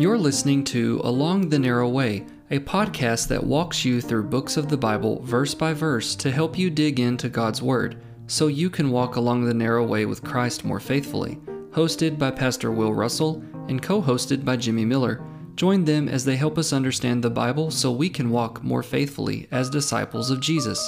You're listening to Along the Narrow Way, a podcast that walks you through books of the Bible verse by verse to help you dig into God's Word so you can walk along the narrow way with Christ more faithfully. Hosted by Pastor Will Russell and co hosted by Jimmy Miller. Join them as they help us understand the Bible so we can walk more faithfully as disciples of Jesus.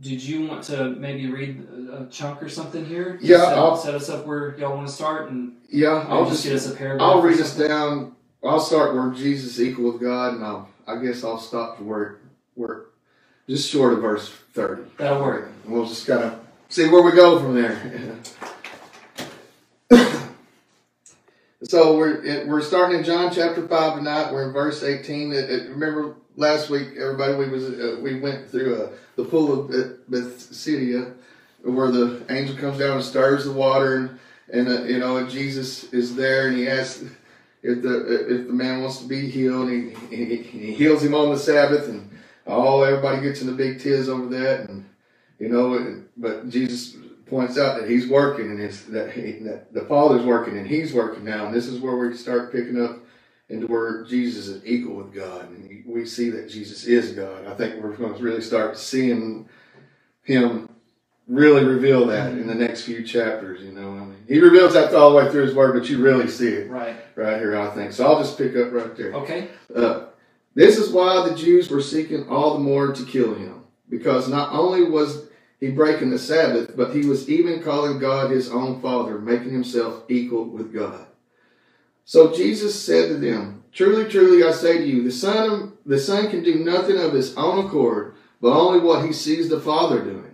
Did you want to maybe read a chunk or something here? Yeah, set, I'll- set us up where y'all want to start, and Yeah, I'll just just get us a paragraph. I'll read us down. I'll start where Jesus is equal with God, and I'll I guess I'll stop to where where just short of verse thirty. That'll work. And we'll just kind of see where we go from there. so we're it, we're starting in John chapter five tonight. We're in verse eighteen. It, it- remember last week, everybody, we was uh, we went through uh, the pool of Beth- Bethsaida, where the angel comes down and stirs the water, and and uh, you know Jesus is there, and he asks if the if the man wants to be healed, and he, he, he heals him on the Sabbath, and oh, everybody gets in a big tiz over that, and you know, but Jesus points out that he's working, and that, he, that the Father's working, and he's working now, and this is where we start picking up into where Jesus is equal with God, and we see that Jesus is God. I think we're going to really start seeing him really reveal that in the next few chapters. You know, I mean, he reveals that all the way through his word, but you really see it Right. right here. I think so. I'll just pick up right there. Okay. Uh, this is why the Jews were seeking all the more to kill him, because not only was he breaking the Sabbath, but he was even calling God his own Father, making himself equal with God. So Jesus said to them, Truly, truly, I say to you, the Son, the Son can do nothing of his own accord, but only what he sees the Father doing.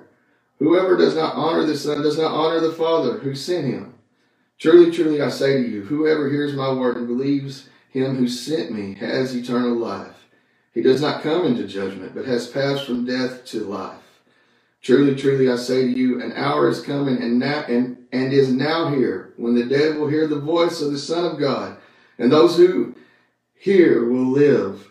Whoever does not honor the Son does not honor the Father who sent him. Truly, truly, I say to you, whoever hears my word and believes him who sent me has eternal life. He does not come into judgment, but has passed from death to life. Truly, truly, I say to you, an hour is coming and now and, and is now here, when the dead will hear the voice of the Son of God, and those who hear will live.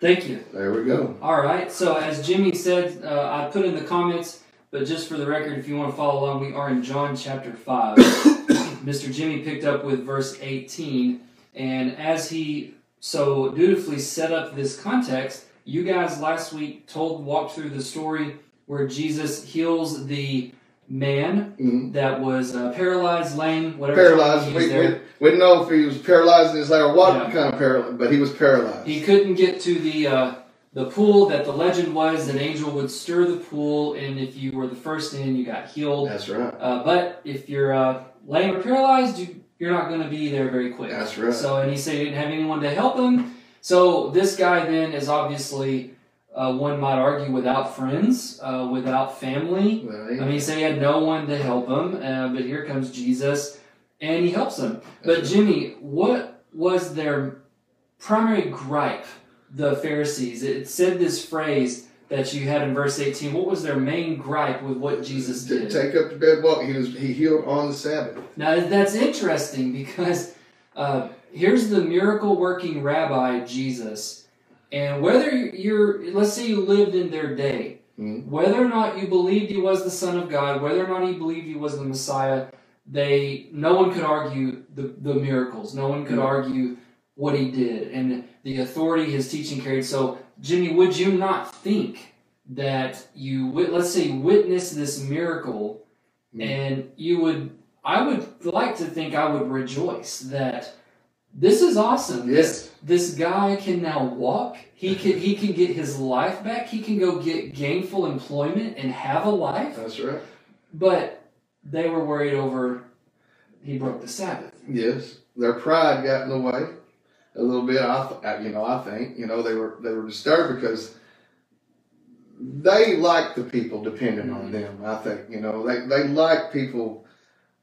Thank you. There we go. All right. So as Jimmy said, uh, I put in the comments, but just for the record, if you want to follow along, we are in John chapter five. Mr. Jimmy picked up with verse eighteen, and as he so dutifully set up this context, you guys last week told walked through the story where Jesus heals the man Mhm. that was uh, paralyzed, lame, whatever. Paralyzed. We, we, we didn't know if he was paralyzed in his leg or what Yeah. kind of paralyzed, but he was paralyzed. He couldn't get to the uh, the pool that the legend was. An angel would stir the pool, and if you were the first in, you got healed. That's right. Uh, but if you're uh, lame or paralyzed, you, you're not going to be there very quick. That's right. So, and he said he didn't have anyone to help him. So this guy then is obviously uh, one might argue without friends, uh, without family. Well, I mean, he said he had no one to help him, uh, but here comes Jesus, and he helps him. But Jimmy, what was their primary gripe? The Pharisees. It said this phrase that you had in verse eighteen. What was their main gripe with what Jesus did? take up the bed walk. He was he healed on the Sabbath. Now that's interesting because uh, here's the miracle working rabbi Jesus, and whether you're, let's say you lived in their day, Mhm. whether or not you believed he was the Son of God, whether or not he believed he was the Messiah, they no one could argue the, the miracles. No one could Mhm. argue what he did and the authority his teaching carried. So, Jimmy, would you not think that you, let's say, witness this miracle, Mhm. and you would, I would like to think I would rejoice that this is awesome. Yes. This, this guy can now walk. He can he can get his life back. He can go get gainful employment and have a life. That's right. But they were worried over he broke the Sabbath. Yes, their pride got in the way a little bit. I, th- you know, I think you know they were they were disturbed because they like the people depending on mm-hmm. them. I think you know they they like people,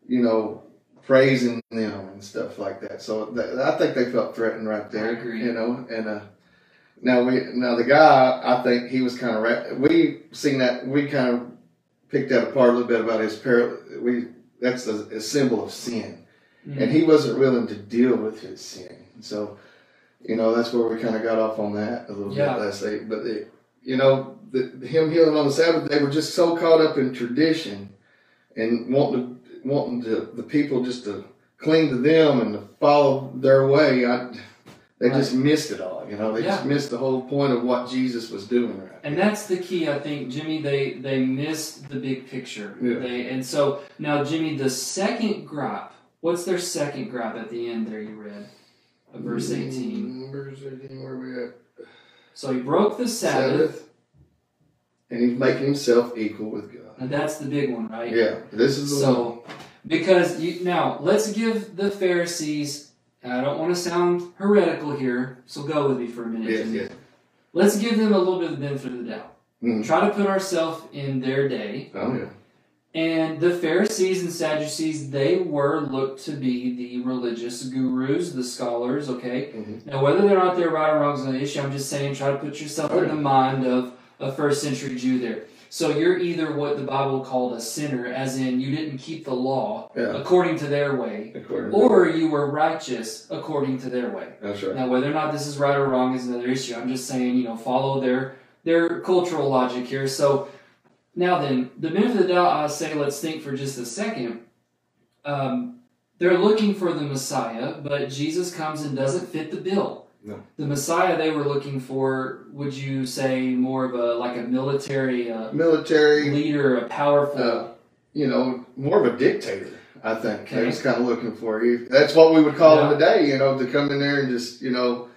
you know, praising them and stuff like that. So th- I think they felt threatened right there. I agree. You know, and uh, now we now the guy I think he was kind of ra- we seen that we kind of picked that apart a little bit about his par we that's a, a symbol of sin and he wasn't willing to deal with his sin. So, you know, that's where we kind of got off on that a little Yeah. bit last night. But it, you know, the, him healing on the Sabbath, they were just so caught up in tradition and wanting to, wanting to, the people just to cling to them and to follow their way. I, they just missed it all. You know, they just Yeah. missed the whole point of what Jesus was doing. Right. And that's the key, I think, Jimmy. They they missed the big picture. Yeah. They and so now, Jimmy, the second gripe. What's their second gripe at the end? There, you read, of verse eighteen. Mm, Verse eighteen. Where we at? So he broke the Sabbath, and he's making himself equal with God. And that's the big one, right? Yeah, this is the one. So, because you now let's give the Pharisees. I don't want to sound heretical here, so go with me for a minute. Yes, yes. Let's give them a little bit of the benefit of the doubt. Mhm. Try to put ourselves in their day. Oh yeah. And the Pharisees and Sadducees, they were looked to be the religious gurus, the scholars, okay? Mhm. Now, whether they're not there right or wrong is an issue. I'm just saying, try to put yourself Oh, in yeah. the mind of a first century Jew there. So you're either what the Bible called a sinner, as in you didn't keep the law Yeah. according to their way, to- or you were righteous according to their way. that's right. Now, whether or not this is right or wrong is another issue. I'm just saying, you know, follow their their cultural logic here. So, now then, the benefit of the doubt, I say, let's think for just a second. Um, they're looking for the Messiah, but Jesus comes and doesn't fit the bill. No. The Messiah they were looking for, would you say, more of a like a military uh, Military, leader, a powerful? uh, you know, more of a dictator. I think Okay. they was kind of looking for you. That's what we would call Yeah. him today. You know, to come in there and just you know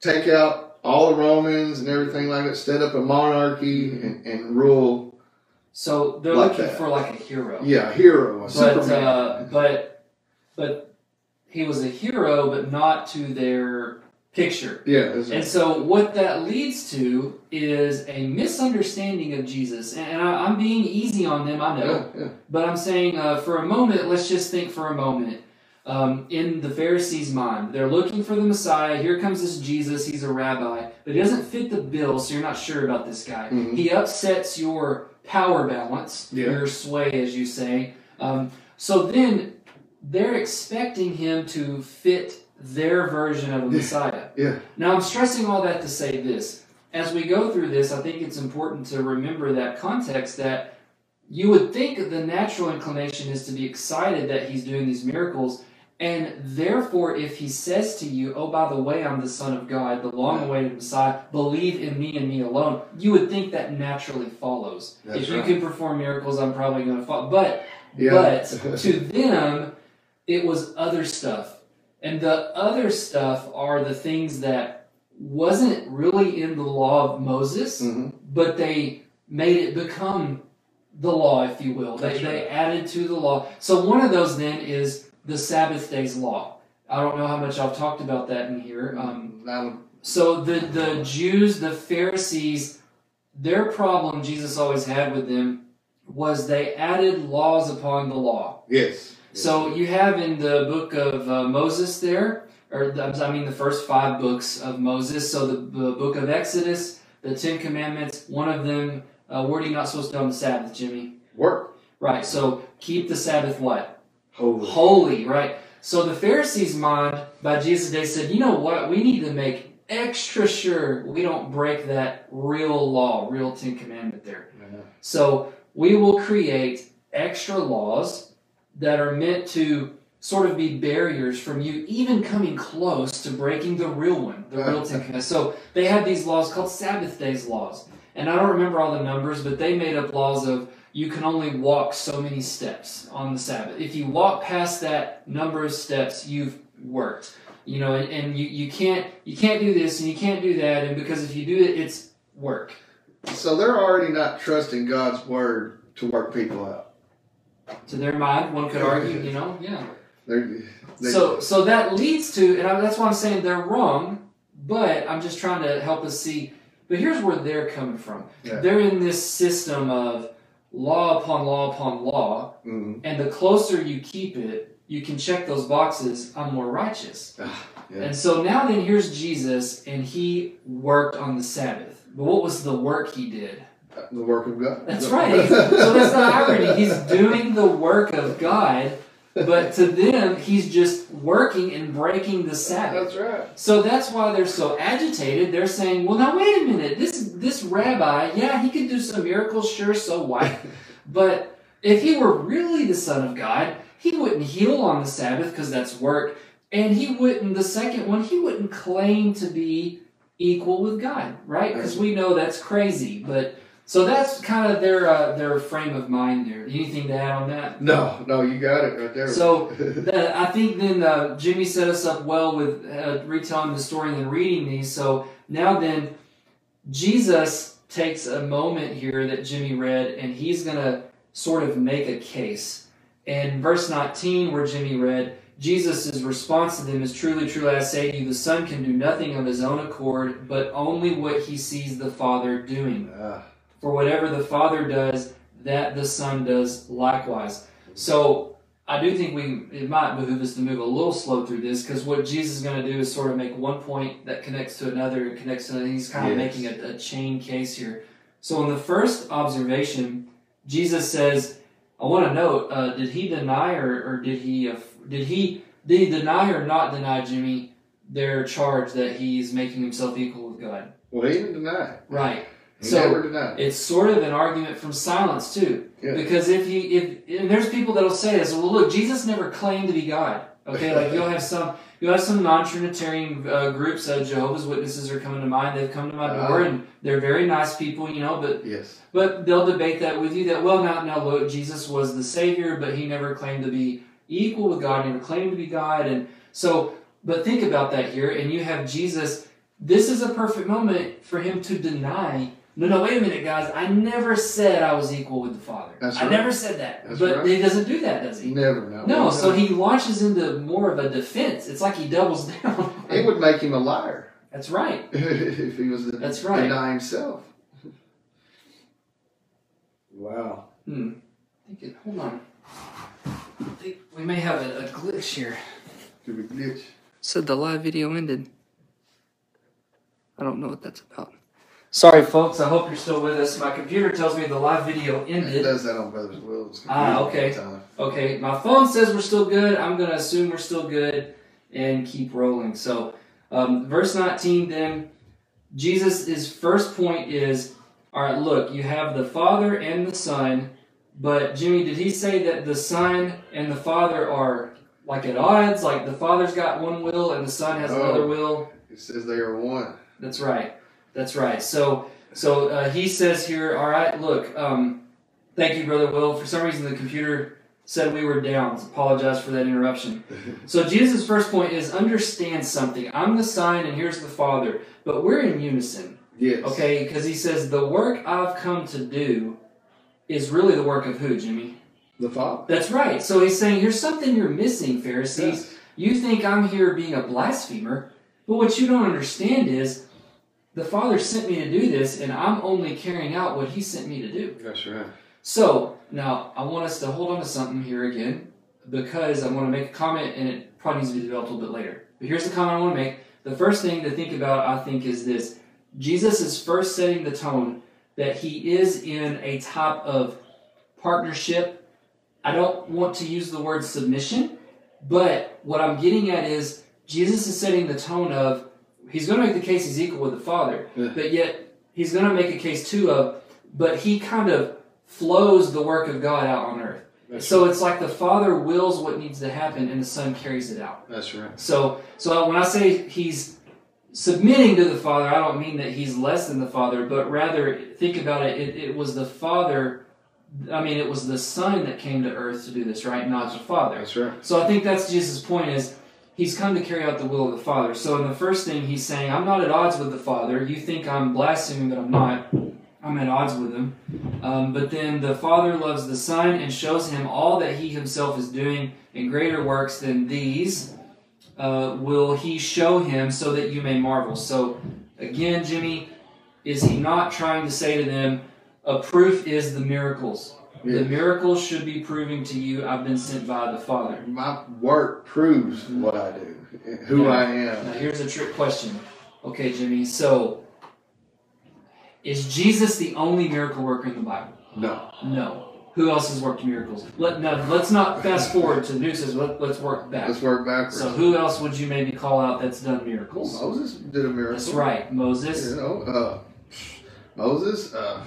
take out all the Romans and everything like that, set up a monarchy and, and rule. so they're like looking that. for like a hero. Yeah, a hero, a but Superman. uh, but but he was a hero, but not to their picture. yeah, And so what that leads to is a misunderstanding of Jesus. And I, I'm being easy on them, I know, yeah, yeah. but I'm saying uh, for a moment, let's just think for a moment. Um, in the Pharisees' mind, they're looking for the Messiah. Here comes this Jesus. He's a rabbi, but he doesn't fit the bill, so you're not sure about this guy. Mhm. He upsets your power balance, Yeah. your sway, as you say. Um, so then they're expecting him to fit their version of a Messiah. Yeah. Now, I'm stressing all that to say this. As we go through this, I think it's important to remember that context that you would think the natural inclination is to be excited that he's doing these miracles. And therefore, if he says to you, Oh, by the way, I'm the Son of God, the long awaited Messiah, believe in me and me alone, you would think that naturally follows. That's if you right. can perform miracles, I'm probably going to follow. But Yeah. but to them, it was other stuff. And the other stuff are the things that wasn't really in the law of Moses, Mhm. but they made it become the law, if you will. They, That's they added to the law. So one of those then is the Sabbath day's law. I don't know how much I've talked about that in here. Um, Now, so the the Jews, the Pharisees, their problem Jesus always had with them was they added laws upon the law. yes. So you have in the book of uh, Moses there, or the, I mean the first five books of Moses. So the, the book of Exodus, the Ten Commandments, one of them, uh, what are you not supposed to do on the Sabbath, Jimmy? work Right. So keep the Sabbath what? holy. holy, right? So the Pharisees' mind by Jesus' day said, you know what? We need to make extra sure we don't break that real law, real Ten Commandment there. Yeah. So we will create extra laws that are meant to sort of be barriers from you even coming close to breaking the real one, the real Ten Commandments. So they had these laws called Sabbath days laws. And I don't remember all the numbers, but they made up laws of you can only walk so many steps on the Sabbath. If you walk past that number of steps, you've worked. you know, and, and you, you can't you can't do this and you can't do that, and because if you do it, it's work. So they're already not trusting God's word to work people out. To their mind, one could argue, you know, yeah. They're, they, So so that leads to, and I, that's why I'm saying they're wrong, but I'm just trying to help us see. But here's where they're coming from. Yeah. They're in this system of law upon law upon law, Mhm. and the closer you keep it, you can check those boxes. I'm more righteous. yeah. And so now then here's Jesus and he worked on the Sabbath. But what was the work he did? The work of God. That's right. so that's the irony. He's doing the work of God, but to them he's just working and breaking the Sabbath. That's right. So that's why they're so agitated. They're saying, "Well, now wait a minute. This this rabbi, yeah, he could do some miracles, sure, so what? but if he were really the son of God, he wouldn't heal on the Sabbath because that's work, and he wouldn't. The second one, he wouldn't claim to be equal with God, right? Because we know that's crazy. But so that's kind of their uh, their frame of mind there. Anything to add on that? No, no, you got it right there. So uh, I think then uh, Jimmy set us up well with uh, retelling the story and then reading these. So now then, Jesus takes a moment here that Jimmy read, and he's going to sort of make a case. In verse 19, where Jimmy read, Jesus' response to them is truly, truly, I say to you, the Son can do nothing of his own accord, but only what he sees the Father doing. For whatever the Father does, that the Son does likewise. So I do think we it might behoove us to move a little slow through this because what Jesus is going to do is sort of make one point that connects to another and connects to another. He's kind of Yes. making a, a chain case here. So in the first observation, Jesus says, "I want to note: uh, did he deny or, or did he uh, did he did he deny or not deny Jimmy their charge that he's making himself equal with God?" well, he didn't deny it. Right. He So-. It's sort of an argument from silence too. Yeah. Because if he if and there's people that'll say this, well look, Jesus never claimed to be God. Okay, like you'll have some you'll have some non-Trinitarian uh, groups, uh, Jehovah's Witnesses are coming to mind. They've come to my door Uh-huh. and they're very nice people, you know, but Yes. but they'll debate that with you that well now now look, Jesus was the Savior, but he never claimed to be equal with God, he never claimed to be God, and so but think about that here, and you have Jesus. This is a perfect moment for him to deny. No, no, wait a minute, guys. I never said I was equal with the Father. That's I never said that. That's but right. he doesn't do that, does he? Never. No. No, so he launches into more of a defense. It's like he doubles down. It would make him a liar That's right. if he was to That's right. deny himself. Wow. Hmm. It, hold on. I think we may have a, a glitch here. Could be glitch. Said the live video ended. I don't know what that's about. Sorry, folks. I hope you're still with us. My computer tells me the live video It ended. does that on Brothers Will's. Ah, okay. Okay, my phone says we're still good. I'm going to assume we're still good and keep rolling. So, um, verse 19 then, Jesus' first point is all right, look, you have the Father and the Son, but Jimmy, did he say that the Son and the Father are like at odds? Like the Father's got one will and the Son has Oh. another will? It says they are one. That's right. That's right. So, so uh, he says here, all right, look, um, thank you, Brother Will. For some reason, the computer said we were down. Apologize for that interruption. So, Jesus' first point is understand something. I'm the Son, and here's the Father, but we're in unison, Yes. okay? Because he says the work I've come to do is really the work of who, Jimmy? The Father. That's right. So he's saying here's something you're missing, Pharisees. Yes. You think I'm here being a blasphemer, but what you don't understand is the Father sent me to do this, and I'm only carrying out what He sent me to do. That's right. So, now I want us to hold on to something here again because I want to make a comment, and it probably needs to be developed a little bit later. But here's the comment I want to make. The first thing to think about, I think, is this Jesus is first setting the tone that He is in a type of partnership. I don't want to use the word submission, but what I'm getting at is Jesus is setting the tone of he's going to make the case he's equal with the Father, Yeah. but yet he's going to make a case too of, but he kind of flows the work of God out on earth. That's So it's like the Father wills what needs to happen and the Son carries it out. That's right. So, so when I say he's submitting to the Father, I don't mean that he's less than the Father, but rather think about it. It, it was the Father. I mean, it was the Son that came to earth to do this, right? Not the Father. That's right. So I think that's Jesus' point is he's come to carry out the will of the Father. So in the first thing, he's saying, I'm not at odds with the Father. You think I'm blaspheming, but I'm not. I'm at odds with him. Um, but then the Father loves the Son and shows him all that he himself is doing in greater works than these. Uh, will he show him so that you may marvel? So again, Jimmy, is he not trying to say to them, a proof is the miracles? The miracles should be proving to you I've been sent by the Father. My work proves what I do, who Yeah. I Now, am. here's a trick question. Okay, Jimmy, so is Jesus the only miracle worker in the Bible? No. No. Who else has worked miracles? Let, now, let's not fast forward to the New Let, let's work back. Let's work backwards. So, who else would you maybe call out that's done miracles? Well, Moses did a miracle. That's right. Moses. You know, uh, Moses, uh,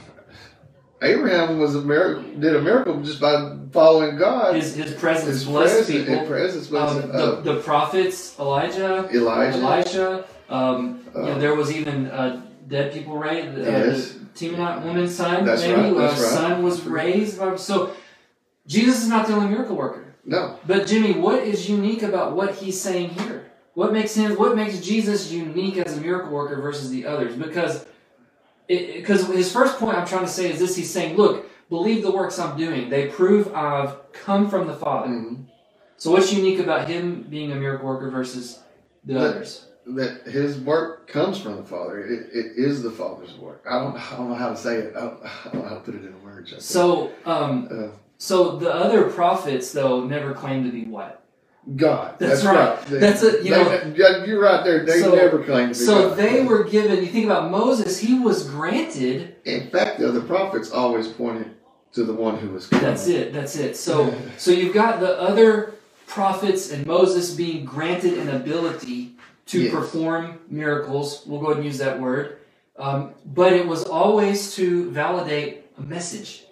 Abraham was a miracle, did a miracle just by following God. His, his presence His blessed presence, people. Presence was Um, uh, the, the prophets, Elijah, Elijah. Elisha. Um, you know, Uh, there was even uh, dead people raised. Uh, Yes. The Shunammite woman's son, That's maybe, right, uh, that's right. son was raised. By, so Jesus is not the only miracle worker. No, But Jimmy, what is unique about what he's saying here? What makes him? What makes Jesus unique as a miracle worker versus the others? Because, because his first point I'm trying to say is this: He's saying, "Look, believe the works I'm doing. They prove I've come from the Father." Mhm. So, what's unique about him being a miracle worker versus the That- others? that his work comes from the Father. It, it is the Father's work. I don't, I don't know how to say it. I don't, I don't know how to put it in words. So, um, Uh, so the other prophets though never claim to be what? God. That's That's, right. They- That's a- you they- know- you're right there. They So- never claimed to be So God. they were given. You think about Moses; he was granted. In fact, the other prophets always pointed to the one who was coming. That's it. That's it. So, so you've got the other prophets and Moses being granted an ability to Yes. perform miracles. We'll go ahead and use that word. Um, but it was always to validate a message.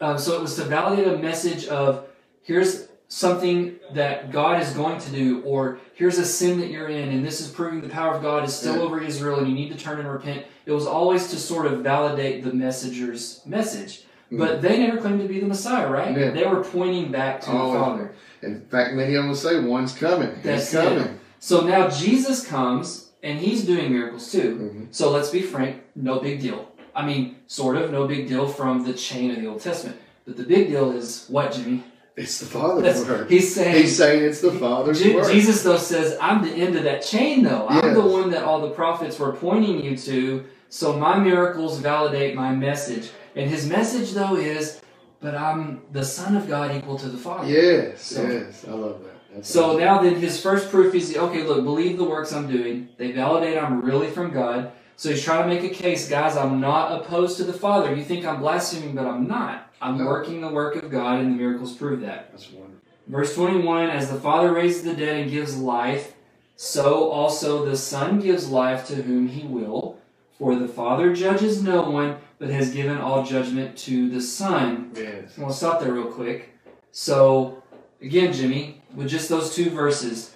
Um, so it was to validate a message of here's something that God is going to do, or here's a sin that you're in, and this is proving the power of God is still Yeah. over Israel, and you need to turn and repent. It was always to sort of validate the messenger's message. But they never claimed to be the Messiah, right? Yeah. They were pointing back to Always. the Father. In fact, many of them will say, "One's coming. That's He's coming." So now Jesus comes and he's doing miracles too. Mhm. So let's be frank, no big deal. I mean, sort of, no big deal from the chain of the Old Testament. But the big deal is what, Jimmy? It's the Father's That's, work. he's saying, He's saying it's the Father's Je- work. Jesus though says, I'm the end of that chain though. I'm the one that all the prophets were pointing you to. So my miracles validate my message. And his message though is, but I'm the Son of God equal to the Father. Yes, So- yes, I love that. That's So awesome. now then his first proof is okay, look, believe the works I'm doing. They validate I'm really from God. So he's trying to make a case, guys, I'm not opposed to the Father. You think I'm blaspheming, but I'm not. I'm working the work of God and the miracles prove that. that's wonderful. Verse 21 As the Father raises the dead and gives life, so also the Son gives life to whom he will. For the Father judges no one, but has given all judgment to the Son. Yes. We'll stop there real quick. So, again, Jimmy, with just those two verses,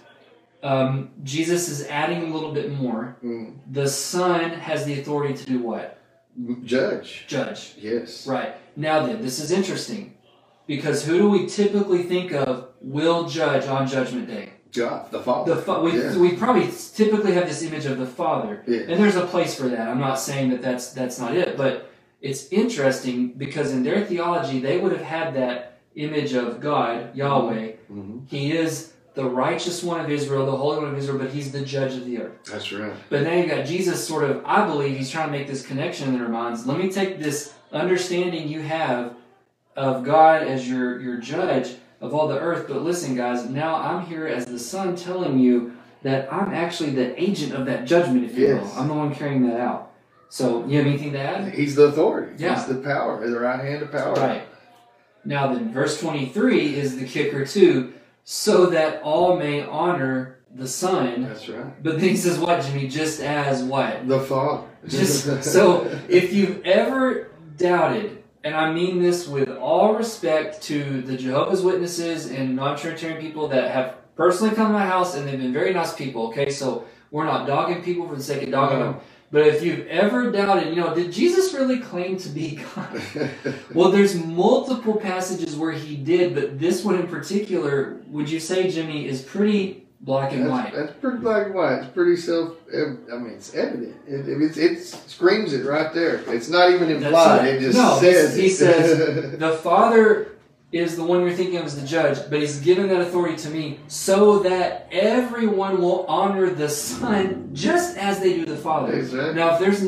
um, Jesus is adding a little bit more. Mm. The Son has the authority to do what? Judge. Judge. Yes. Right. Now then, this is interesting. Because who do we typically think of will judge on Judgment Day? God, the Father. The fa- we, Yeah. we probably typically have this image of the Father. Yeah. And there's a place for that. I'm not saying that that's that's not it, but it's interesting because in their theology they would have had that image of God, Yahweh. Mhm. He is the righteous one of Israel, the holy one of Israel, but he's the judge of the earth. That's right. But now you've got Jesus sort of, I believe he's trying to make this connection in their minds. Let me take this understanding you have of God as your, your judge of all the earth. But listen, guys, now I'm here as the son telling you that I'm actually the agent of that judgment, if you Yes. will. I'm the one carrying that out. So, you have anything to add? He's the authority. Yeah. He's the power, the right hand of power. Right. Now then, verse 23 is the kicker too, so that all may honor the Son. That's right. But then he says, what, Jimmy? Just as what? The Father. Just so if you've ever doubted, and I mean this with all respect to the Jehovah's Witnesses and non-Trinitarian people that have personally come to my house and they've been very nice people. Okay, so we're not dogging people for the sake of dogging No. them. But if you've ever doubted, you know, did Jesus really claim to be God? Well, there's multiple passages where he did, but this one in particular, would you say, Jimmy, is pretty black and That's, white. that's pretty black and white. It's pretty self. I mean, it's evident. It, it, it, it screams it right there. It's not even implied. right. It just No, says. he it. says, The Father is the one you're thinking of as the judge, but He's given that authority to me so that everyone will honor the Son just as they do the Father. Exactly. Now, if there's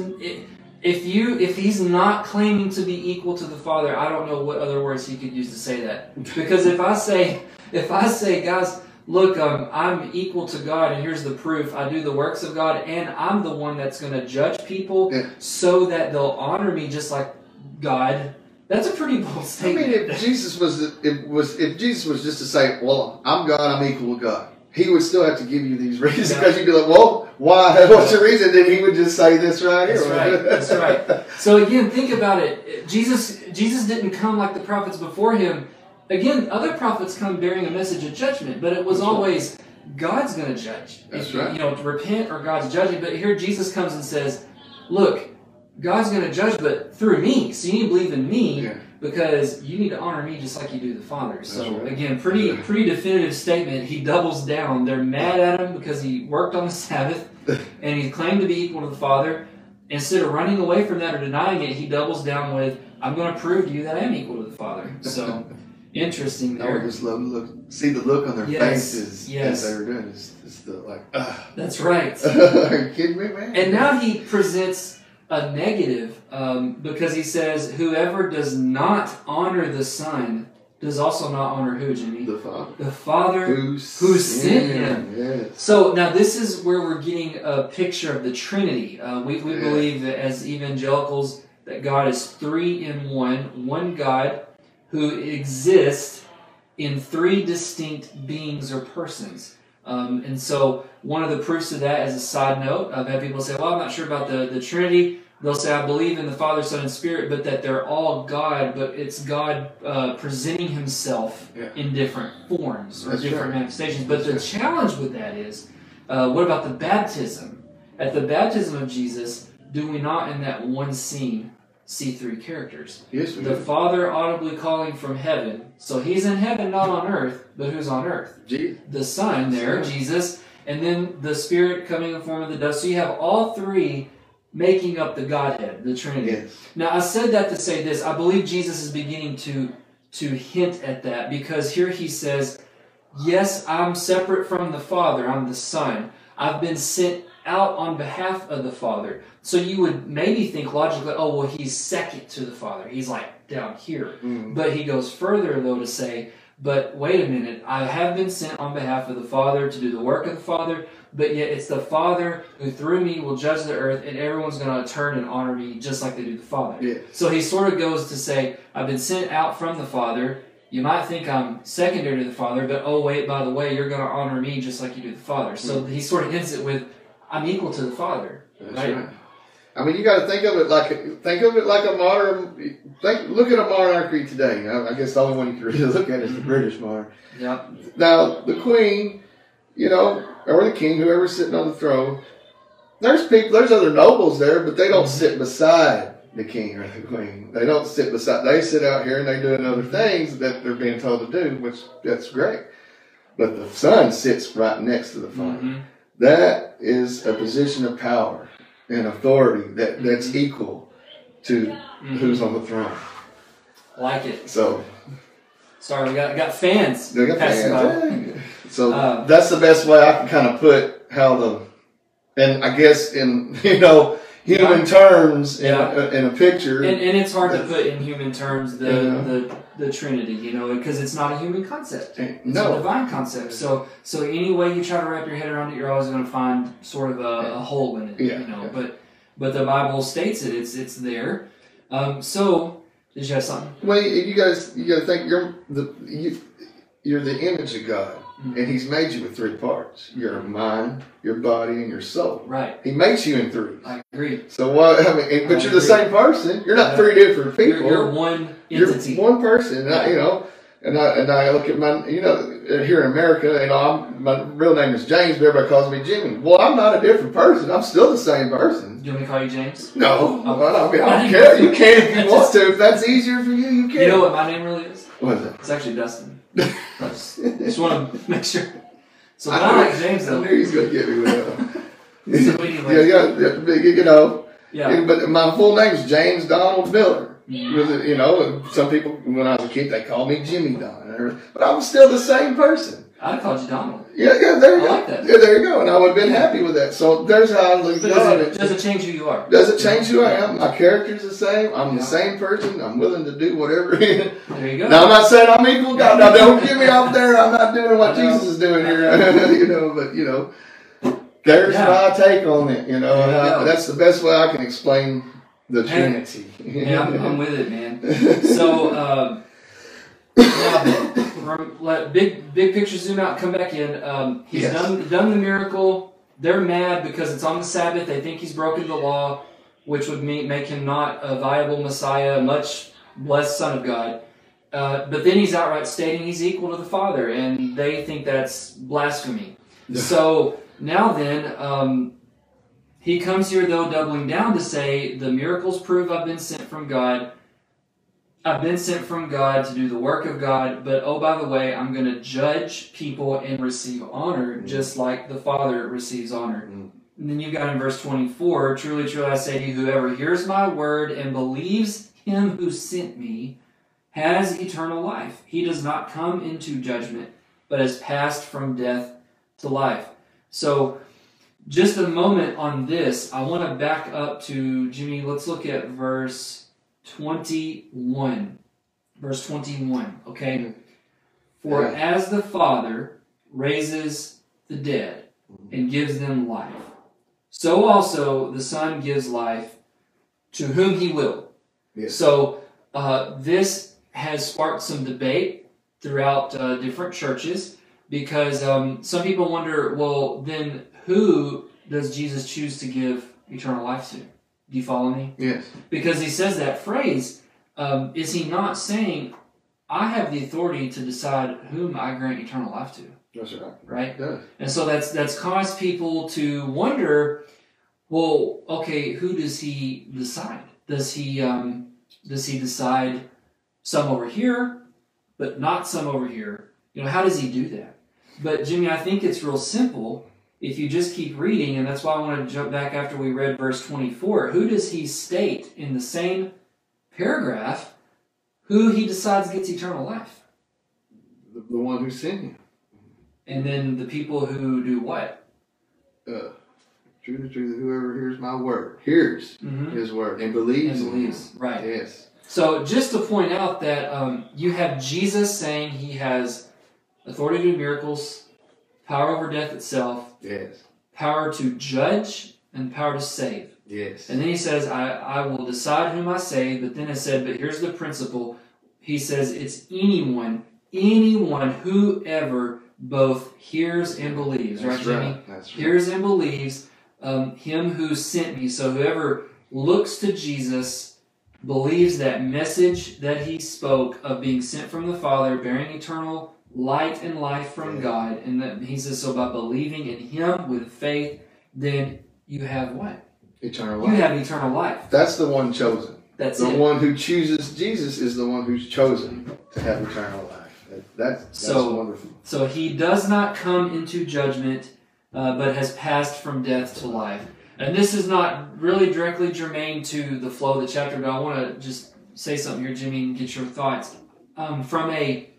if you if He's not claiming to be equal to the Father, I don't know what other words He could use to say that. Because if I say if I say, guys. Look, um, I'm equal to God, and here's the proof. I do the works of God, and I'm the one that's going to judge people Yeah. so that they'll honor me just like God. That's a pretty bold statement. I mean, if Jesus was, it was, if Jesus was just to say, "Well, I'm God, I'm equal to God," he would still have to give you these reasons Yeah. because you'd be like, "Well, why? What's the reason?" Then he would just say this right here. That's right. That's right. So again, think about it. Jesus, Jesus didn't come like the prophets before him. Again, other prophets come bearing a message of judgment, but it was That's right. always God's going to judge. That's If you- right. You know, to repent or God's judging. But here Jesus comes and says, "Look, God's going to judge, but through me. So you need to believe in me." Yeah. Because you need to honor me just like you do the Father. So right. again, pretty Yeah. pretty definitive statement. He doubles down. They're mad at him because he worked on the Sabbath and he claimed to be equal to the Father. Instead of running away from that or denying it, he doubles down with, "I'm going to prove to you that I am equal to the Father." So interesting I would just love to look, see the look on their Yes, faces yes. as they were doing this. It's the like, Ugh. That's right. are you kidding me, man? And now he presents a negative um, because he says, "Whoever does not honor the Son does also not honor who, Jimmy? the Father The Father." who, who sent him. Yes. So now this is where we're getting a picture of the Trinity. Uh, we we Yeah. believe that as evangelicals that God is three in one, one God who exists in three distinct beings or persons. Um, and so one of the proofs of that, as a side note, I've had people say, "Well, I'm not sure about the the Trinity." They'll say, "I believe in the Father, Son, and Spirit," but that they're all God, but it's God uh, presenting Himself Yeah. in different forms or That's different right. manifestations. But the That's challenge with that is, uh, what about the baptism? At the baptism of Jesus, do we not in that one scene see three characters? Yes, we The do. Father audibly calling from heaven. So he's in heaven, not on earth, but who's on earth? Jesus. The Son there. Jesus, and then the Spirit coming in the form of the dove. So you have all three making up the Godhead, the Trinity. Yes. Now I said that to say this. I believe Jesus is beginning to to hint at that because here he says, "Yes, I'm separate from the Father. I'm the Son. I've been sent out on behalf of the Father." So you would maybe think logically, "Oh, well, he's second to the Father. He's like down here." Mm. But he goes further though to say, "But wait a minute. I have been sent on behalf of the Father to do the work of the Father." But yet it's the Father who through me will judge the earth, and everyone's going to turn and honor me just like they do the Father. So he sort of goes to say, I've been sent out from the Father. You might think I'm secondary to the Father, but oh, wait, by the way, you're going to honor me just like you do the Father. So he sort of ends it with, I'm equal to the Father. That's Right. right. I mean, you got to think of it like think of it like a modern. Think, look at a monarchy today. I, I guess the only one you can really look at is the British monarch. Yep. Now, the Queen, you know, or the King, whoever's sitting on the throne. There's people, there's other nobles there, but they don't sit beside the King or the Queen. They don't sit beside. They sit out here and they doing other things that they're being told to do, which that's great. But the Son sits right next to the Father. Mhm. That is a position of power and authority that, that's Mm-hmm. equal to who's on the throne. Like it. So Sorry, we got, got fans. they got fans. So Um, that's the best way I can kind of put how the, and I guess in you know human Yeah. terms in, Yeah. a, in a picture. And, and it's hard to put in human terms the, Yeah. the, the Trinity, you know, because it's not a human concept. It's a divine concept. So so any way you try to wrap your head around it, you're always going to find sort of a, a hole in it. You know, but but the Bible states it. It's it's there. Um, so did you have something? well, you guys, you got to think you're the you, you're the image of God, Mhm. and He's made you with three parts: your mind, your body, and your soul. Right. He makes you in three. I agree. So what? I mean, but I you're the same person. You're not three different You're, people. you're one You're entity. one person, and I, you know. And I and I look at my, you know, here in America, you know, I'm, my real name is James, but everybody calls me Jimmy. Well, I'm not a different person. I'm still the same person. Do you want me to call you James? No, Oh. I don't, I mean, I don't care. You can if you want to. If that's easier for you, you can. You know what my name really is? What is it? It's actually Dustin. I just, just want to make sure. So I, like James I though. knew he was going to get me with that. So anyway, yeah, yeah, you know. yeah. But my full name is James Donald Miller. Mm-hmm. Was it, you know, some people when I was a kid they called me Jimmy Don, but I was still the same person. I called you Donald. Yeah, yeah, there you I go. like that. Yeah, there you go. And I would have been happy with that. So there's how I look does it. does it change who you are? Does it change who I am? My character's the same. I'm Yeah. the same person. I'm willing to do whatever. There you go. now I'm not saying I'm equal. God, now don't get me off there. I'm not doing what Jesus is doing here. you know, but you know, there's Yeah. my take on it. You know, you and I- that's the best way I can explain the. Trinity. Yeah, I'm, I'm with it, man. So, now, from, let big big picture zoom out, come back in. Um, he's Yes. done done the miracle. They're mad because it's on the Sabbath. They think he's broken the law, which would mean, make him not a viable Messiah, much less Son of God. Uh, but then he's outright stating he's equal to the Father, and they think that's blasphemy. Yeah. So now then, um, he comes here though, doubling down to say the miracles prove I've been sent from God. I've been sent from God to do the work of God, but oh, by the way, I'm going to judge people and receive honor just like the Father receives honor. Mm. And then you've got in verse 24 Truly, truly, I say to you, whoever hears my word and believes him who sent me has eternal life. He does not come into judgment, but has passed from death to life. So, just a moment on this. I want to back up to Jimmy. Let's look at verse 21. Verse 21, okay? For Yeah. as the Father raises the dead and gives them life, so also the Son gives life to whom he will. Yes. So uh, this has sparked some debate throughout uh, different churches because um, some people wonder, well, then who does Jesus choose to give eternal life to? Do you follow me? Yes. Because he says that phrase, um, is he not saying, I have the authority to decide whom I grant eternal life to, That's right. right? Does. And so that's that's caused people to wonder, well, okay, who does he decide? Does he um, does he decide some over here, but not some over here? You know, how does he do that? But Jimmy, I think it's real simple. If you just keep reading, and that's why I want to jump back after we read verse 24. Who does he state in the same paragraph who he decides gets eternal life? The, the one who sent him. And then the people who do what? Uh, truly, truly, whoever hears my word hears Mm-hmm. his word and believes. and in believes. him. Right. Yes. So just to point out that um, you have Jesus saying he has authority to do miracles, power over death itself, Yes. power to judge, and power to save. Yes. And then he says, I, I will decide whom I save, but then it said, but here's the principle. He says it's anyone, anyone, whoever both hears and believes, right, That's Jimmy? right. That's right. hears and believes um, him who sent me. So whoever looks to Jesus believes that message that he spoke of being sent from the Father, bearing eternal light and life from. God, and that he says so by believing in him with faith, then you have what? Eternal life. You have eternal life. That's the one chosen. That's the it. one who chooses Jesus is the one who's chosen to have eternal life. That, that's that's So- wonderful. So he does not come into judgment, uh, but has passed from death to life. And this is not really directly germane to the flow of the chapter, but I want to just say something here, Jimmy, and get your thoughts. Um, from a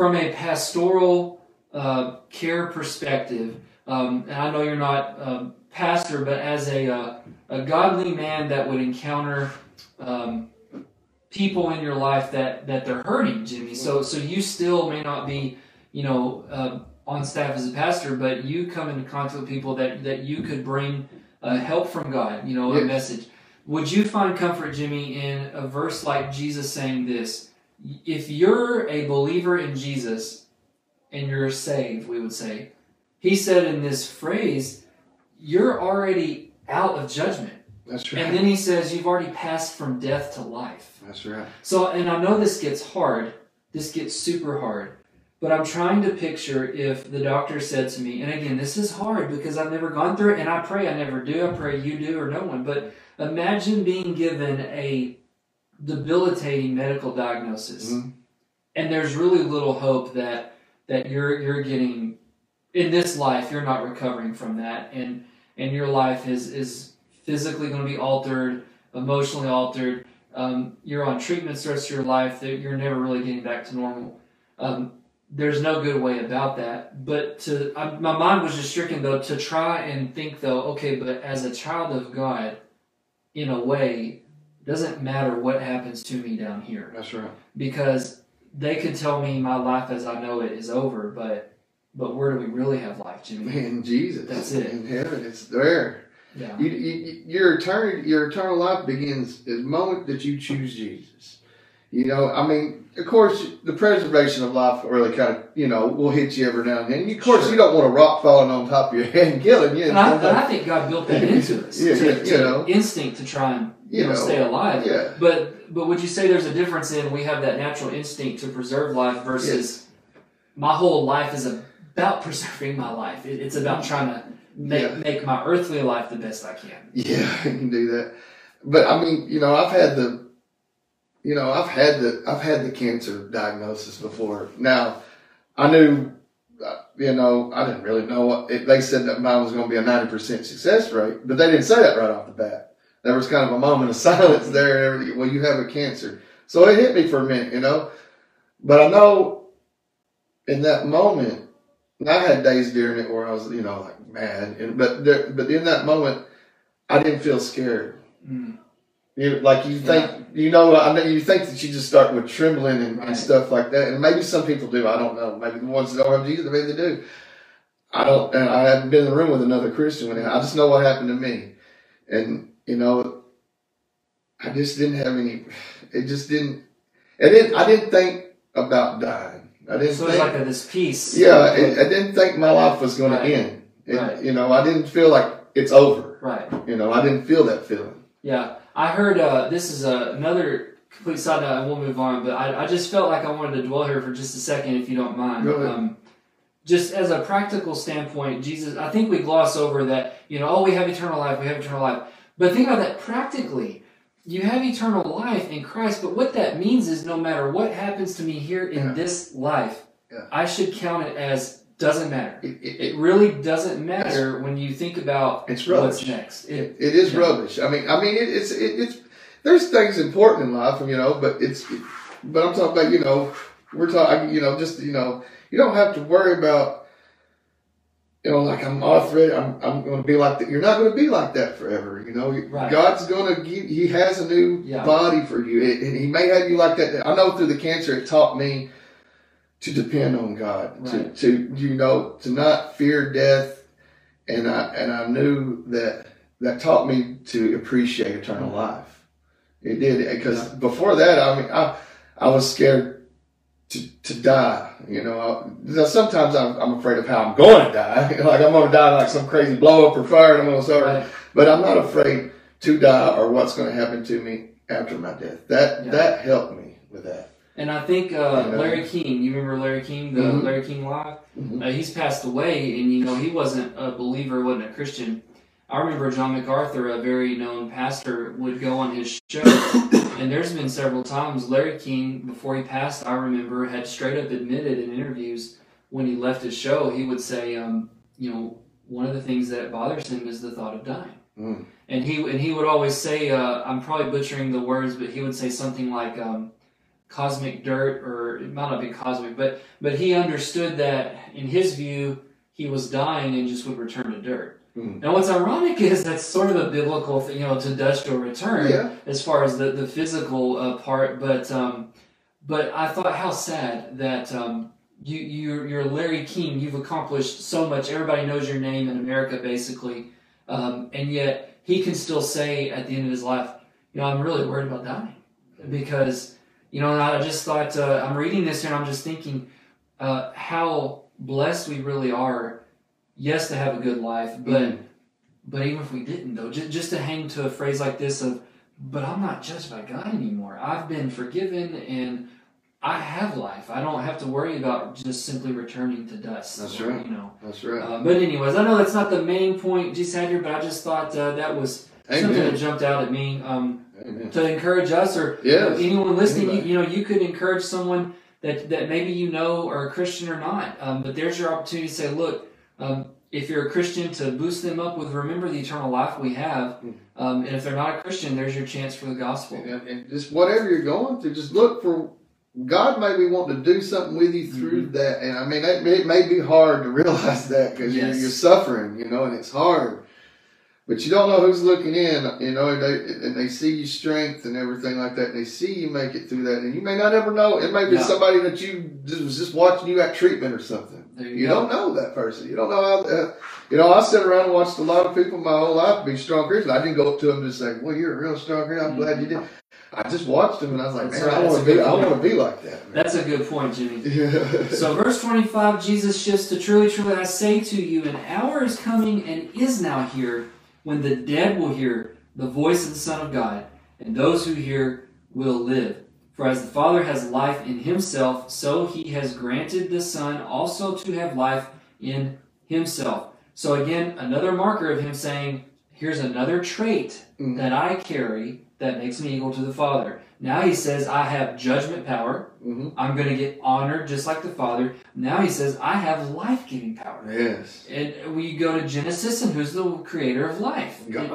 from a pastoral uh, care perspective, um, and I know you're not a pastor, but as a uh, a godly man that would encounter um, people in your life that that they're hurting, Jimmy. So so you still may not be, you know, uh, on staff as a pastor, but you come into contact with people that that you could bring uh, help from God. You know, a message. Would you find comfort, Jimmy, in a verse like Jesus saying this? If you're a believer in Jesus and you're saved, we would say, he said in this phrase, you're already out of judgment. That's right. And then he says, you've already passed from death to life. that's right. So, and I know this gets hard. This gets super hard. But I'm trying to picture if the doctor said to me, and again, this is hard because I've never gone through it, and I pray I never do. I pray you do or no one. But imagine being given a debilitating medical diagnosis, Mhm. and there's really little hope that that you're you're getting in this life you're not recovering from that, and and your life is is physically going to be altered, emotionally altered. Um, you're on treatments the rest of your life that you're never really getting back to normal. Um, there's no good way about that. But to I, my mind was just stricken though to try and think though, okay, but as a child of God, in a way, doesn't matter what happens to me down here That's right. because they could tell me my life as I know it is over, but but where do we really have life, Jimmy? In Jesus. That's it. In heaven, it's there. Yeah. You, you, your eternity, your eternal life begins the moment that you choose Jesus. You know, I mean, of course, the preservation of life really kind of, you know, will hit you every now and then. Of course, Sure. you don't want a rock falling on top of your head and killing you. And I, and I think God built that into us. Yeah, to, you know. instinct to try and you, You know, know, stay alive. yeah. But but would you say there's a difference in we have that natural instinct to preserve life versus my whole life is about preserving my life. It, it's about trying to make Yeah. make my earthly life the best I can. Yeah, you can do that. But I mean, you know, I've had the, you know, I've had the, I've had the cancer diagnosis before. Now, I knew, uh, you know, I didn't really know what it, they said that mine was going to be a ninety percent success rate, but they didn't say that right off the bat. There was kind of a moment of silence there, and everything. Well, you have a cancer, so it hit me for a minute, you know. But I know, in that moment, I had days during it where I was, you know, like mad, and but there, but in that moment. I didn't feel scared. Mm. You like you think you know I know you think that you just start with trembling and, Right. and stuff like that, and maybe some people do. I don't know. Maybe the ones that don't have Jesus, maybe they do. I don't. And I haven't been in the room with another Christian. When I just know what happened to me, and you know, I just didn't have any. It just didn't. It didn't. I didn't think about dying. I didn't So it's think. like a, this peace. yeah, I, I didn't think my life was Right. to end. It, Right. You know, I didn't feel like it's over. Right. You know, I didn't feel that feeling. Yeah, I heard uh, this is uh, another complete side note, and we'll move on. But I, I just felt like I wanted to dwell here for just a second, if you don't mind. Go ahead. Um, just as a practical standpoint, Jesus, I think we gloss over that. You know, oh, we have eternal life, we have eternal life. But think about that practically. You have eternal life in Christ, but what that means is no matter what happens to me here in Yeah. this life, Yeah. I should count it as doesn't matter. It, it, It really doesn't matter when you think about It's what's next. It, It is Yeah. rubbish. I mean, I mean, it, it's it, it's there's things important in life, you know, but it's but I'm talking about you know we're talking you know just you know you don't have to worry about you know like I'm authorized I'm I'm going to be like that. You're not going to be like that forever. You know, Right. God's going to give. He has a new Yeah. body for you, It- and He may have you like that. I know through the cancer, it taught me to depend on God, Right. to to you know to not fear death, and I and I knew that that taught me to appreciate eternal mm-hmm. life. It did because before that, I mean, I I was scared to to die. You know, I, sometimes I'm, I'm afraid of how I'm going to die. like I'm going to die like some crazy blow up or fire, and I'm going to start. Right. But I'm not afraid to die or what's going to happen to me after my death. That Yeah. that helped me with that. And I think uh. Larry King, you remember Larry King, the Mhm. Larry King Live? Mhm. Uh, he's passed away, and you know he wasn't a believer, wasn't a Christian. I remember John MacArthur, a very known pastor, would go on his show, and there's been several times Larry King, before he passed, I remember had straight up admitted in interviews when he left his show, he would say, um, you know, one of the things that bothers him is the thought of dying. Mm. And he and he would always say, uh, I'm probably butchering the words, but he would say something like um, cosmic dirt, or it might not be cosmic, but but he understood that in his view he was dying and just would return to dirt. Mm. Now, what's ironic is that's sort of a biblical thing, you know, to dust or return Yeah. as far as the the physical uh, part. But um, but I thought how sad that um, you you're, you're Larry King. You've accomplished so much. Everybody knows your name in America, basically, um, and yet he can still say at the end of his life, you know, I'm really worried about dying because you know. And I just thought uh, I'm reading this here, and I'm just thinking uh, how blessed we really are. Yes, to have a good life, but Mm. but even if we didn't, though, just, just to hang to a phrase like this of, but I'm not judged by God anymore. I've been forgiven and I have life. I don't have to worry about just simply returning to dust. That's or, right. You know. That's right. Uh, but anyways, I know that's not the main point just had here, but I just thought uh, that was something that jumped out at me um, Amen. to encourage us or Yes. anyone listening. You, you know, you could encourage someone that, that maybe you know are a Christian or not, um, but there's your opportunity to say, look, um, if you're a Christian, to boost them up with remember the eternal life we have. Hmm. Um, and if they're not a Christian, there's your chance for the gospel. And, and just whatever you're going through, just look for God may be wanting to do something with you through Mm-hmm. that. And I mean, it may, it may be hard to realize that because Yes. you're, you're suffering, you know, and it's hard. But you don't know who's looking in, you know, and they, and they see your strength and everything like that. And they see you make it through that. And you may not ever know. It may be Yeah. somebody that you just, was just watching you at treatment or something. There you You don't know that person. You don't know how. Uh, you know, I sit around and watched a lot of people my whole life be strong Christians. I didn't go up to them and say, "Well, you're a real strong Christian. I'm glad you did." I just watched them and I was like, "Man, right. I want to be. I want to be like that." man." That's a good point, Jimmy. Yeah. So, verse 25, Jesus shifts to truly, truly, I say to you, an hour is coming and is now here when the dead will hear the voice of the Son of God, and those who hear will live. For as the Father has life in himself, so he has granted the Son also to have life in himself. So, again, another marker of him saying, Here's another trait Mhm. that I carry that makes me equal to the Father. Now he says, I have judgment power. Mhm. I'm going to get honored just like the Father. Now he says, I have life giving power. Yes. And we go to Genesis, and who's the creator of life? God.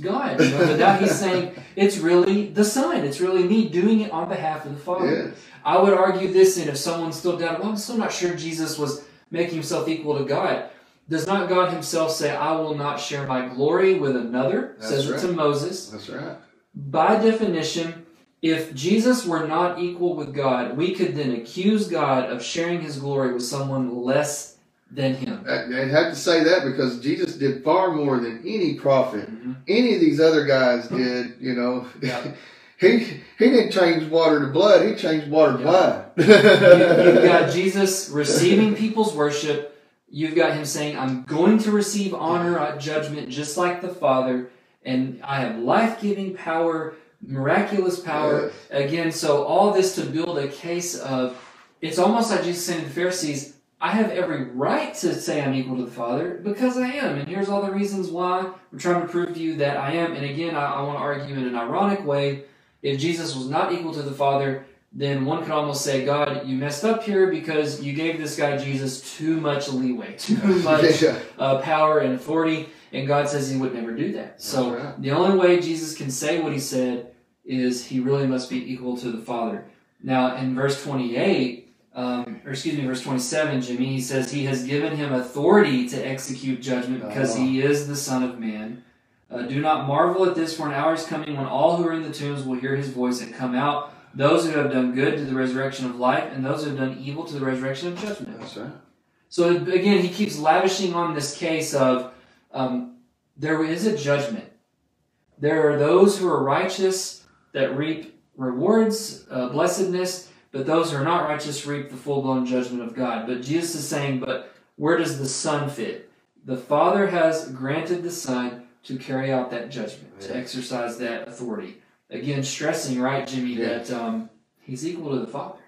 God. You know, but now he's saying it's really the Son. It's really me doing it on behalf of the Father. Yes. I would argue this, and if someone's still doubting, well, I'm still not sure Jesus was making himself equal to God. Does not God himself say, I will not share my glory with another? That's Says it to. Moses That's right. by definition, if Jesus were not equal with God, we could then accuse God of sharing his glory with someone less than him. I- I'd have to say that because Jesus did far more than any prophet, Mhm. any of these other guys did. You know, Yeah. he he didn't change water to blood. He changed water to Yeah. wine. You- You've got Jesus receiving people's worship. You've got him saying, I'm going to receive honor at judgment just like the Father, and I have life giving power, miraculous power. Again, so all this to build a case of it's almost like Jesus saying to the Pharisees, I have every right to say I'm equal to the Father because I am. And here's all the reasons why I'm trying to prove to you that I am. And again, I, I want to argue in an ironic way if Jesus was not equal to the Father, then one could almost say, God, you messed up here because you gave this guy Jesus too much leeway, too much Yeah. uh, power and authority. And God says he would never do that. So right. the only way Jesus can say what he said is he really must be equal to the Father. Now, in verse 28, um, or excuse me, verse 27, Jimmy, he says he has given him authority to execute judgment because he is the Son of Man. Uh, do not marvel at this, for an hour is coming when all who are in the tombs will hear his voice and come out. Those who have done good to the resurrection of life, and those who have done evil to the resurrection of judgment. That's right. So again, he keeps lavishing on this case of um, there is a judgment. There are those who are righteous that reap rewards, uh, blessedness, but those who are not righteous reap the full blown judgment of God. But Jesus is saying, but where does the Son fit? The Father has granted the Son to carry out that judgment, to exercise that authority. Again, stressing, right, Jimmy, Yeah. that um, he's equal to the Father.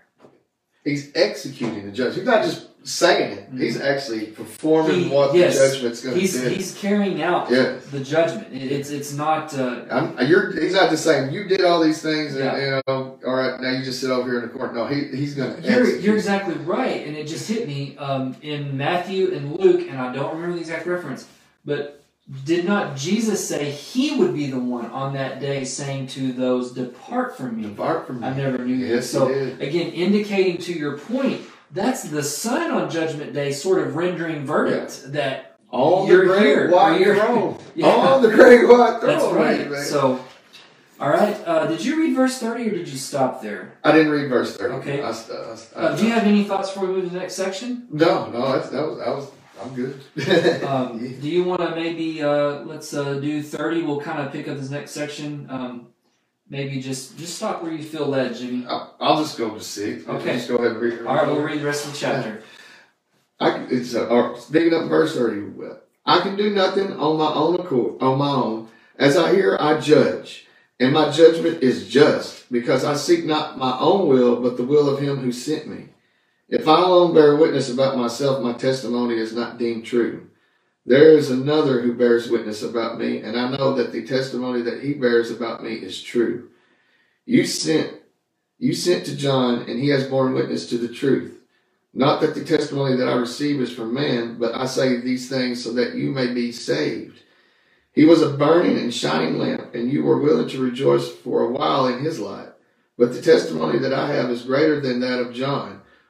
He's executing the judgment. He's not just saying it. He's actually performing He- what yes. the judgment's going to He's do. he's carrying out the judgment. It- It's it's not. Uh, he's not just saying you did all these things and Yeah. you know, all right, now you just sit over here in the corner. No, he, he's going to you're you're exactly right, and it just hit me um, in Matthew and Luke, and I don't remember the exact reference, but did not Jesus say he would be the one on that day saying to those, "Depart from me, Depart from me. I never knew you." So again, indicating to your point, that's the sign on Judgment Day, sort of rendering verdict that all You're the great here, white you're- throne. Yeah. On the great white throne. that's right. So, all right, uh, did you read verse thirty or did you stop there? I didn't read verse 30. Okay. I, I, st- Uh, do you have any thoughts before we move to the next section? no, no, that's, that was, I was, I'm good. Um, do you want to maybe uh, let's uh, do thirty? We'll kind of pick up this next section. Um, maybe just just stop where you feel led, Jimmy. I'll, I'll just go to six. Okay. Just go ahead and read All right, we'll read the rest of the chapter. I can, it's uh, or up verse thirty. I can do nothing on my own accord, on my own. As I hear, I judge, and my judgment is just, because I seek not my own will, but the will of him who sent me. If I alone bear witness about myself, my testimony is not deemed true. There is another who bears witness about me, and I know that the testimony that he bears about me is true. You sent, you sent to John, and he has borne witness to the truth. Not that the testimony that I receive is from man, but I say these things so that you may be saved. He was a burning and shining lamp, and you were willing to rejoice for a while in his light. But the testimony that I have is greater than that of John.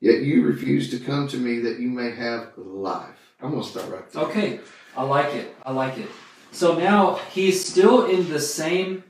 Yet you refuse to come to me that you may have life. I'm going to start right there. Okay, I like it. I like it. So now he's still in the same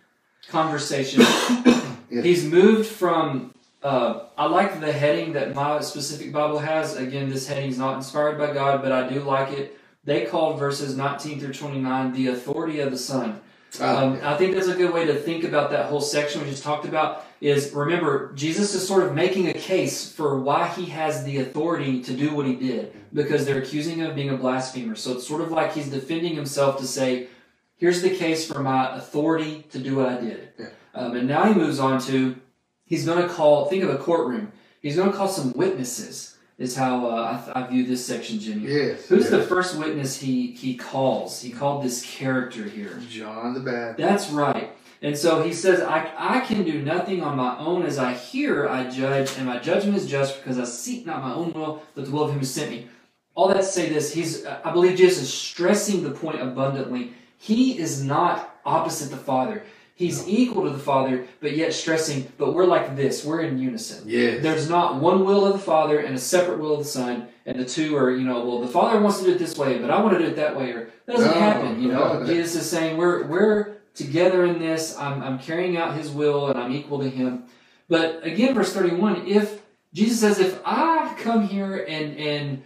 conversation. Yeah. He's moved from. Uh, I like the heading that my specific Bible has. Again, this heading's not inspired by God, but I do like it. They called verses 19 through 29 the authority of the Son. Ah, Um, I think that's a good way to think about that whole section we just talked about. Is remember Jesus is sort of making a case for why he has the authority to do what he did because they're accusing him of being a blasphemer. So it's sort of like he's defending himself to say, "Here's the case for my authority to do what I did." Yeah. Um, and now he moves on to he's going to call. Think of a courtroom. He's going to call some witnesses. Is how uh, I, I view this section, Jimmy. yes. Who's yes. the first witness he he calls? He called this character here. John the Baptist. That's right. And so he says, I, I can do nothing on my own. As I hear, I judge, and my judgment is just because I seek not my own will, but the will of him who sent me. All that to say this, he's I believe Jesus is stressing the point abundantly. He is not opposite the Father. He's equal to the Father, but yet stressing, but we're like this, we're in unison. Yes. There's not one will of the Father and a separate will of the Son, and the two are, you know, well, the Father wants to do it this way, but I want to do it that way, or that doesn't No. happen, you know. Jesus is saying we're we're together in this. I'm I'm carrying out His will, and I'm equal to Him. But again, verse 31, if Jesus says, if I come here and and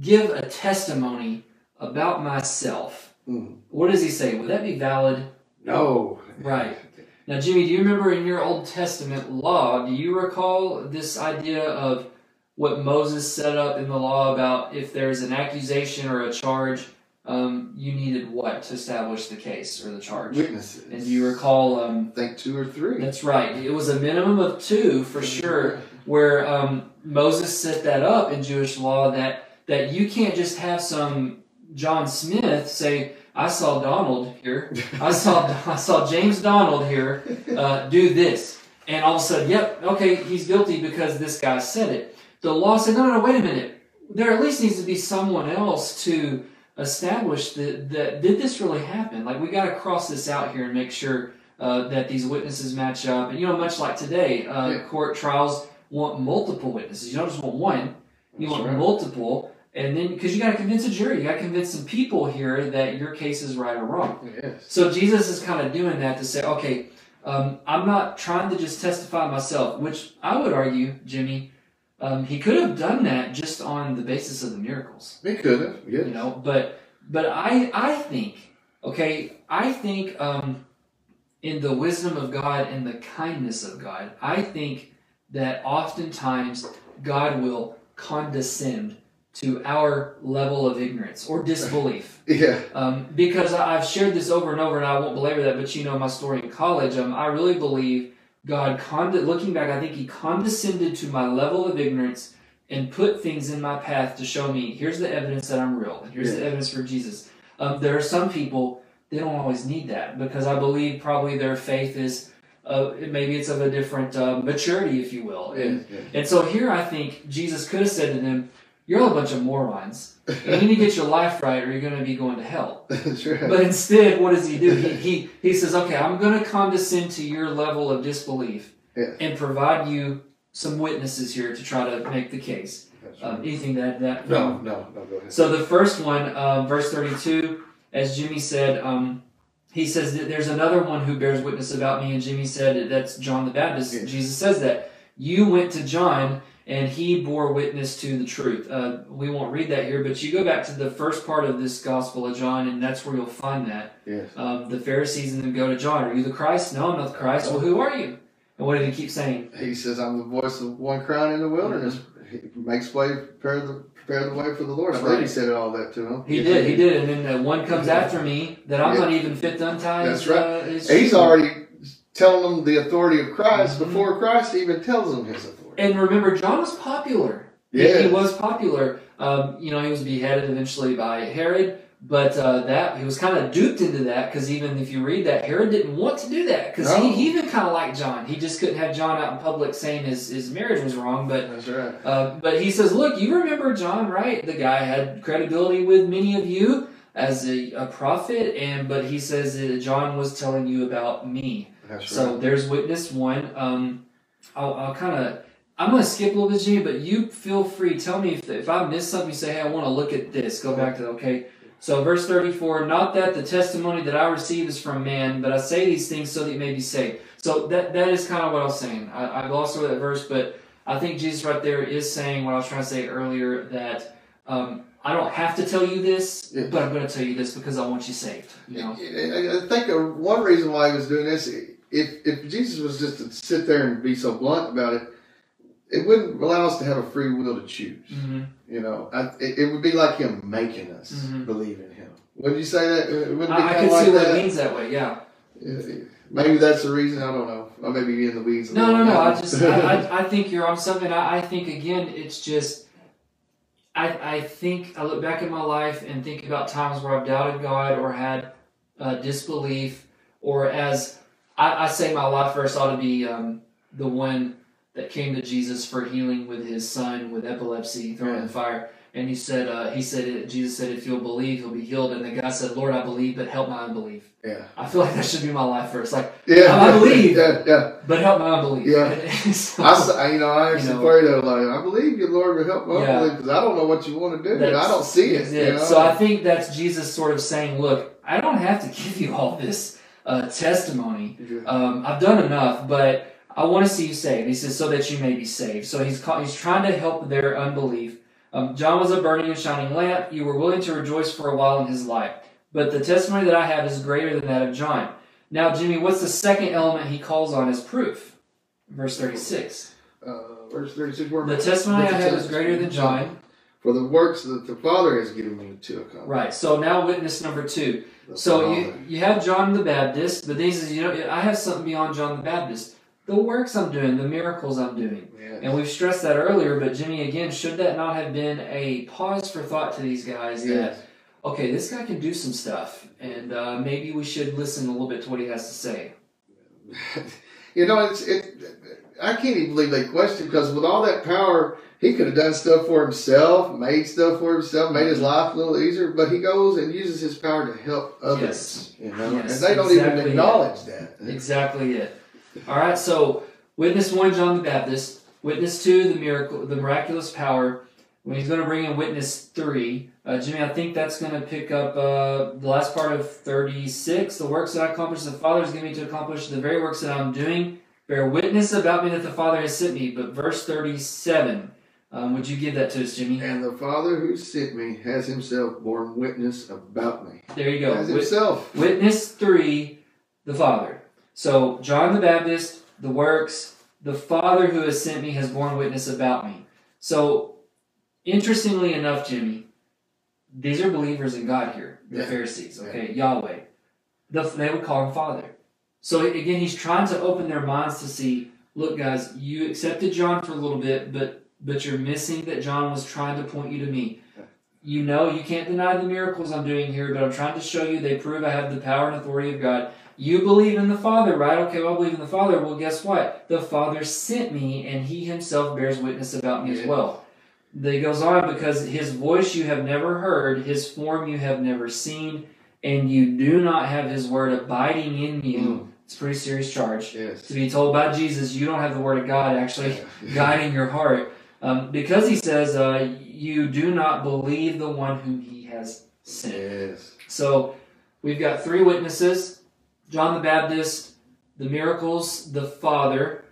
give a testimony about myself, Mm. what does He say? Would that be valid? No. Right. Now, Jimmy, do you remember in your Old Testament law, do you recall this idea of what Moses set up in the law about if there's an accusation or a charge, um, you needed what to establish the case or the charge? Witnesses. And you recall? Um, I think two or three. that's right. It was a minimum of two for sure, where um, Moses set that up in Jewish law that that you can't just have some John Smith say, "I saw Donald here, I saw I saw James Donald here uh, do this," and all of a sudden, yep, okay, he's guilty because this guy said it. The law said, "No, no, no, wait a minute. There at least needs to be someone else to establish that that did this really happen? Like we got to cross this out here and make sure." uh, that these witnesses match up. And you know, much like today, uh, Yeah. court trials want multiple witnesses. You don't just want one; you That's want right. multiple. And then, because you got to convince a jury, you got to convince some people here that your case is right or wrong. Yes. So Jesus is kind of doing that to say, okay, um, I'm not trying to just testify myself, which I would argue, Jimmy, um, he could have done that just on the basis of the miracles They could have. Yes. you know but but i i think okay i think um in the wisdom of god and the kindness of god i think that oftentimes god will condescend to our level of ignorance or disbelief Yeah. um, because I've shared this over and over, and I won't belabor that. But you know my story in college. Um, I really believe God, conde- looking back, I think He condescended to my level of ignorance and put things in my path to show me here's the evidence that I'm real, here's the evidence for Jesus. Um, there are some people they don't always need that because I believe probably their faith is. Uh, maybe it's of a different uh, maturity, if you will. And, yes. and so here I think Jesus could have said to them, You're all a bunch of morons. You need to get your life right or you're going to be going to hell. That's right. But instead, what does he do? He, he, he says, Okay, I'm going to condescend to your level of disbelief Yes. and provide you some witnesses here to try to make the case. That's Um, anything that. that No, no, no, go ahead. So the first one, uh, verse 32, as Jimmy said, um, he says that there's another one who bears witness about me, and Jimmy said that that's John the Baptist. Yes. Jesus says that. You went to John, and he bore witness to the truth. Uh, we won't read that here, but you go back to the first part of this Gospel of John, and that's where you'll find that. yes. Um, the Pharisees and them go to John, Are you the Christ? No, I'm not the Christ. Well, who are you? And what did he keep saying? He says, I'm the voice of one crying in the wilderness. He makes way, prepare the, prepare the way for the Lord. I right. he said all that to him. He did, he did, and then the one comes after me that I'm Yeah. not even fit to untie. That's his, right. Uh, his He's already telling them the authority of Christ Mhm. before Christ even tells them his authority. And remember, John was popular. Yeah. He, was popular. Um, you know, he was beheaded eventually by Herod, but uh, that he was kind of duped into that because even if you read that, Herod didn't want to do that because No. he, he even kind of liked John. He just couldn't have John out in public saying his, his marriage was wrong. But That's right. uh, but he says, look, you remember John, right? The guy had credibility with many of you as a, a prophet, and but he says that John was telling you about me. That's right So right. there's witness one. Um, I'll, I'll kind of. I'm going to skip a little bit, Jimmy, but you feel free. Tell me if, if I missed something. You say, hey, I want to look at this. Go back to. Okay. So verse 34. Not that the testimony that I receive is from man, but I say these things so that you may be saved. So that that is kind of what I was saying. I, I glossed over that verse, but I think Jesus right there is saying what I was trying to say earlier that um, I don't have to tell you this, Yeah. but I'm going to tell you this because I want you saved. You know. I I think uh, one reason why he was doing this, if if Jesus was just to sit there and be so blunt about it, it wouldn't allow us to have a free will to choose. hmm You know, I, it, it would be like him making us Mhm. believe in him. Wouldn't you say that? It wouldn't be I, I can like see what that. it means that way. Yeah. Maybe that's the reason. I don't know. I may be in the weeds. No, no, no. I just, I, I, I think you're on something. I, I think again, it's just, I, I think I look back at my life and think about times where I've doubted God or had uh, disbelief, or as I, I say, my life verse ought to be um, the one that came to Jesus for healing with his son with epilepsy thrown in the fire. And he said, uh, he said, Jesus said, if you'll believe, he'll be healed. And the guy said, Lord, I believe, but help my unbelief. yeah, I feel like that should be my life verse. Like, yeah. I believe. Yeah, yeah. but help my unbelief. Yeah. So- I, you know, I actually You know. pray though, like I believe you, Lord, will help my Yeah. unbelief because I don't know what you want to do. That's- I don't see it. you know? So I think that's Jesus sort of saying, look, I don't have to give you all this uh, testimony. Yeah. Um, I've done enough, but I want to see you saved. He says, so that you may be saved. So he's he's trying to help their unbelief. Um, John was a burning and shining lamp. You were willing to rejoice for a while in his light. But the testimony that I have is greater than that of John. Now, Jimmy, what's the second element he calls on as proof? Verse 36. Uh, verse thirty-six. where- The testimony I have is greater than John. For the works that the Father has given me to accomplish. Right. So now witness number two. The So you, Father. you have John the Baptist, but then he says, you know, I have something beyond John the Baptist. The works I'm doing, the miracles I'm doing. Yeah. And we've stressed that earlier, but Jimmy, again, should that not have been a pause for thought to these guys that, okay, this guy can do some stuff, and uh, maybe we should listen a little bit to what he has to say. you know, it's it. I can't even believe they questioned because with all that power, he could have done stuff for himself, made stuff for himself, made his life a little easier. But he goes and uses his power to help others. Yes. You know, Yes, and they don't exactly. even acknowledge that. Exactly it. All right, so witness one, John the Baptist. Witness two, the miracle, the miraculous power. When he's going to bring in witness three, uh, Jimmy, I think that's going to pick up uh, the last part of thirty-six. The works that I accomplish, the Father has given me to accomplish. The very works that I'm doing bear witness about me that the Father has sent me. But verse thirty-seven, um, would you give that to us, Jimmy? And the Father who sent me has himself borne witness about me. There you go. As Wit- himself. Witness three, the Father. So John the Baptist, the works, the Father who has sent me has borne witness about me. So interestingly enough, Jimmy, these are believers in God here, the Yeah. Pharisees, okay, Yahweh. The, they would call him Father. So again, he's trying to open their minds to see, look, guys, you accepted John for a little bit, but but you're missing that John was trying to point you to me. You know, you can't deny the miracles I'm doing here, but I'm trying to show you they prove I have the power and authority of God. You believe in the Father, right? Okay, well, I believe in the Father. Well, guess what? The Father sent me, and He Himself bears witness about me as well. He goes on because His voice you have never heard, His form you have never seen, and you do not have His word abiding in you. Mm. It's a pretty serious charge. Yes. To be told by Jesus, you don't have the word of God actually guiding your heart. Um, because he says, uh, you do not believe the one whom he has sent. Yes. So we've got three witnesses John the Baptist, the miracles, the Father.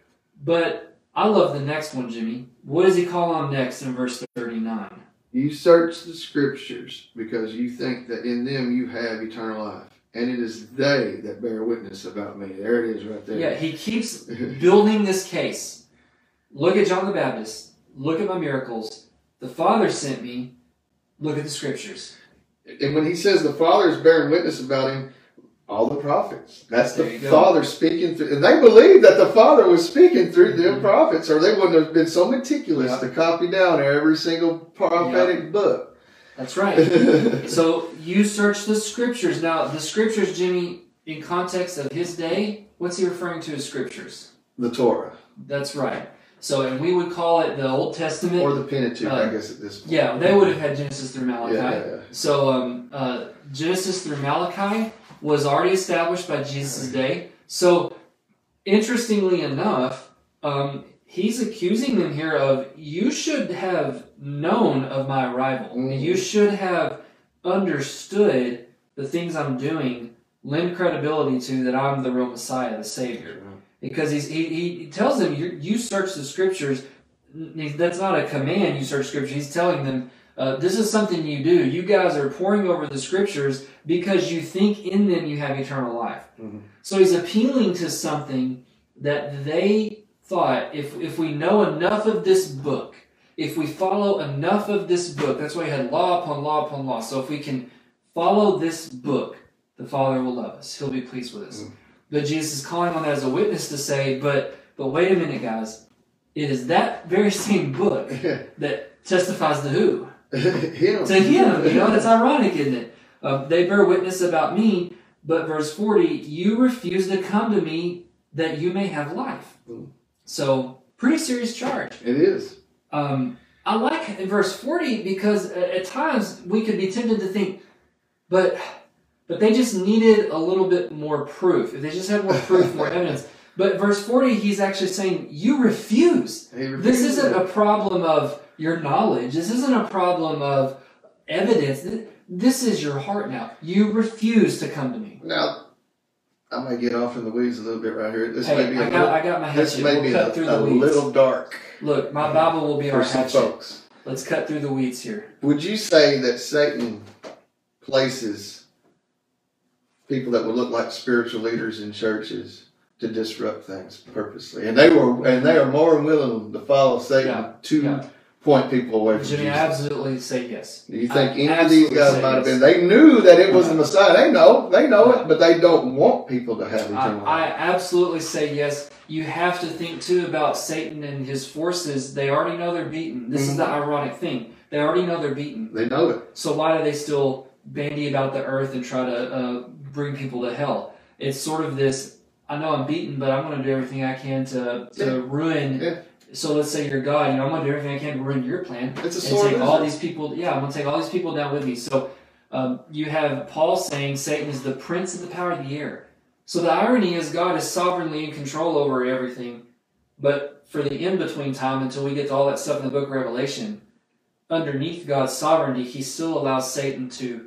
But I love the next one, Jimmy. What does he call on next in verse 39? You search the scriptures because you think that in them you have eternal life. And it is they that bear witness about me. There it is right there. Yeah, he keeps building this case. Look at John the Baptist. Look at my miracles. The Father sent me. Look at the scriptures. And when he says the Father is bearing witness about him, all the prophets. That's the. Father speaking through. And they believed that the Father was speaking through them Mhm. prophets, or they wouldn't have been so meticulous Yeah. to copy down every single prophetic book. That's right. so you search the scriptures. Now, the scriptures, Jimmy, in context of his day, what's he referring to as scriptures? the Torah. That's right. So, and we would call it the Old Testament. Or the Pentateuch, I Uh, guess, at this point. yeah, they would have had Genesis through Malachi. Yeah. So, um, uh, Genesis through Malachi was already established by Jesus' day. So, interestingly enough, um, he's accusing them here of you should have known of my arrival. Mhm. You should have understood the things I'm doing, lend credibility to that I'm the real Messiah, the Savior. Because he's, he, he tells them, you, you search the scriptures. That's not a command, you search scripture. He's telling them, uh, this is something you do. You guys are poring over the scriptures because you think in them you have eternal life. Mhm. So he's appealing to something that they thought if, if we know enough of this book, if we follow enough of this book, that's why he had law upon law upon law. So if we can follow this book, the Father will love us. He'll be pleased with us. Mm. But Jesus is calling on that as a witness to say, but but wait a minute, guys. It is that very same book that testifies to who? Him. to him. You know, that's ironic, isn't it? Uh, they bear witness about me, but verse 40, you refuse to come to me that you may have life. Mm. So, pretty serious charge. It is. Um, I like in verse 40 because at, at times we could be tempted to think, but but they just needed a little bit more proof. If they just had more proof, more evidence. But verse 40, he's actually saying, you refuse. This isn't a problem of your knowledge. This isn't a problem of evidence. This is your heart now. You refuse to come to me. Now, I might get off in the weeds a little bit right here. This Hey, may be a I got, little, I got my this hatchet. may We'll be cut a, through a the weeds. little dark Look, my Bible will be our hatchet. folks. Let's cut through the weeds here. Would you say that Satan places people that would look like spiritual leaders in churches to disrupt things purposely, and they were, and they are more willing to follow Satan Yeah, to yeah. Point people away from Jimmy, Jesus? absolutely say yes. Do you think I any of these guys might have yes. been? They knew that it was the Messiah. They know, they know it, but they don't want people to have I, eternal I life. absolutely say yes. You have to think too about Satan and his forces. They already know they're beaten. This is the ironic thing. They already know they're beaten. They know it. So why do they still bandy about the earth and try to uh, bring people to hell? It's sort of this. I know I'm beaten, but I'm going to do everything I can to to Yeah. ruin. Yeah. So let's say you're God. You know, I'm to do everything I can to ruin your plan It's a and sword. take all these people. Yeah, I'm to take all these people down with me. So um, you have Paul saying Satan is the prince of the power of the air. So the irony is God is sovereignly in control over everything, but for the in between time until we get to all that stuff in the Book of Revelation, underneath God's sovereignty, He still allows Satan to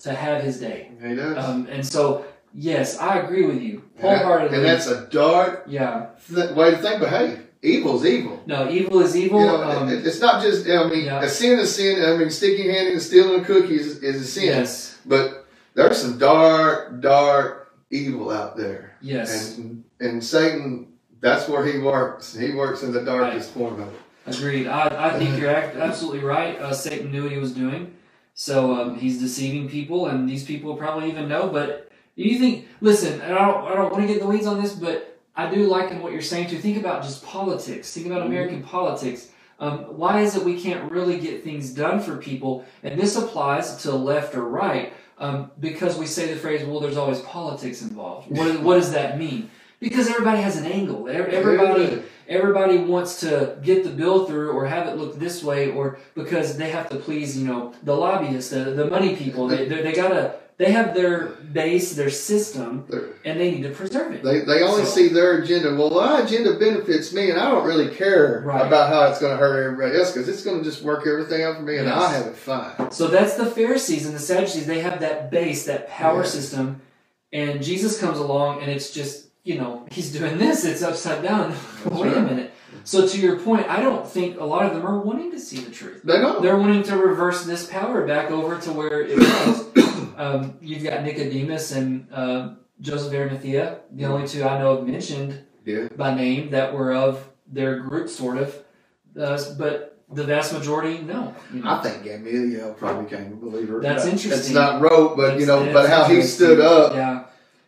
to have his day. He does. Um, and so, yes, I agree with you And that- wholeheartedly. and that's a dark yeah. th- way to think. But hey, evil's evil. No, evil is evil. You know, um, it- it's not just. I mean, Yeah. a sin is sin. I mean, sticking your hand in and stealing a cookie is a sin. yes. But there's some dark, dark evil out there, Yes. and and Satan. That's where he works. He works in the darkest form of it. Agreed. I, I think you're act- absolutely right. Uh, Satan knew what he was doing, so um, he's deceiving people, and these people probably even know. But you think, listen, and I don't, I don't want to get in the weeds on this, but I do like what you're saying too. Think about just politics. Think about Mhm. American politics. Um, why is it we can't really get things done for people? And this applies to left or right um, because we say the phrase, "Well, there's always politics involved." What, what does that mean? Because everybody has an angle. Everybody everybody wants to get the bill through or have it look this way or because they have to please you know the lobbyists the, the money people they, they, they gotta they have their base their system They're- and they need to preserve it They, they only So- see their agenda. Well, my agenda benefits me, and I don't really care Right. about how it's going to hurt everybody else because it's going to just work everything out for me, and Yes. I have it fine. so that's the pharisees and the sadducees they have that base that power Yeah. system and jesus comes along and it's just you know he's doing this it's upside down wait a minute so to your point i don't think a lot of them are wanting to see the truth They don't. They're wanting to reverse this power back over to where it was. Um, you've got Nicodemus and uh, Joseph Arimathea, the only two I know of mentioned Yeah. by name that were of their group, sort of. Uh, but the vast majority, no. You know? I think Gamaliel probably became a believer. That's It's interesting. It's not wrote, but you know, but how he stood up Yeah,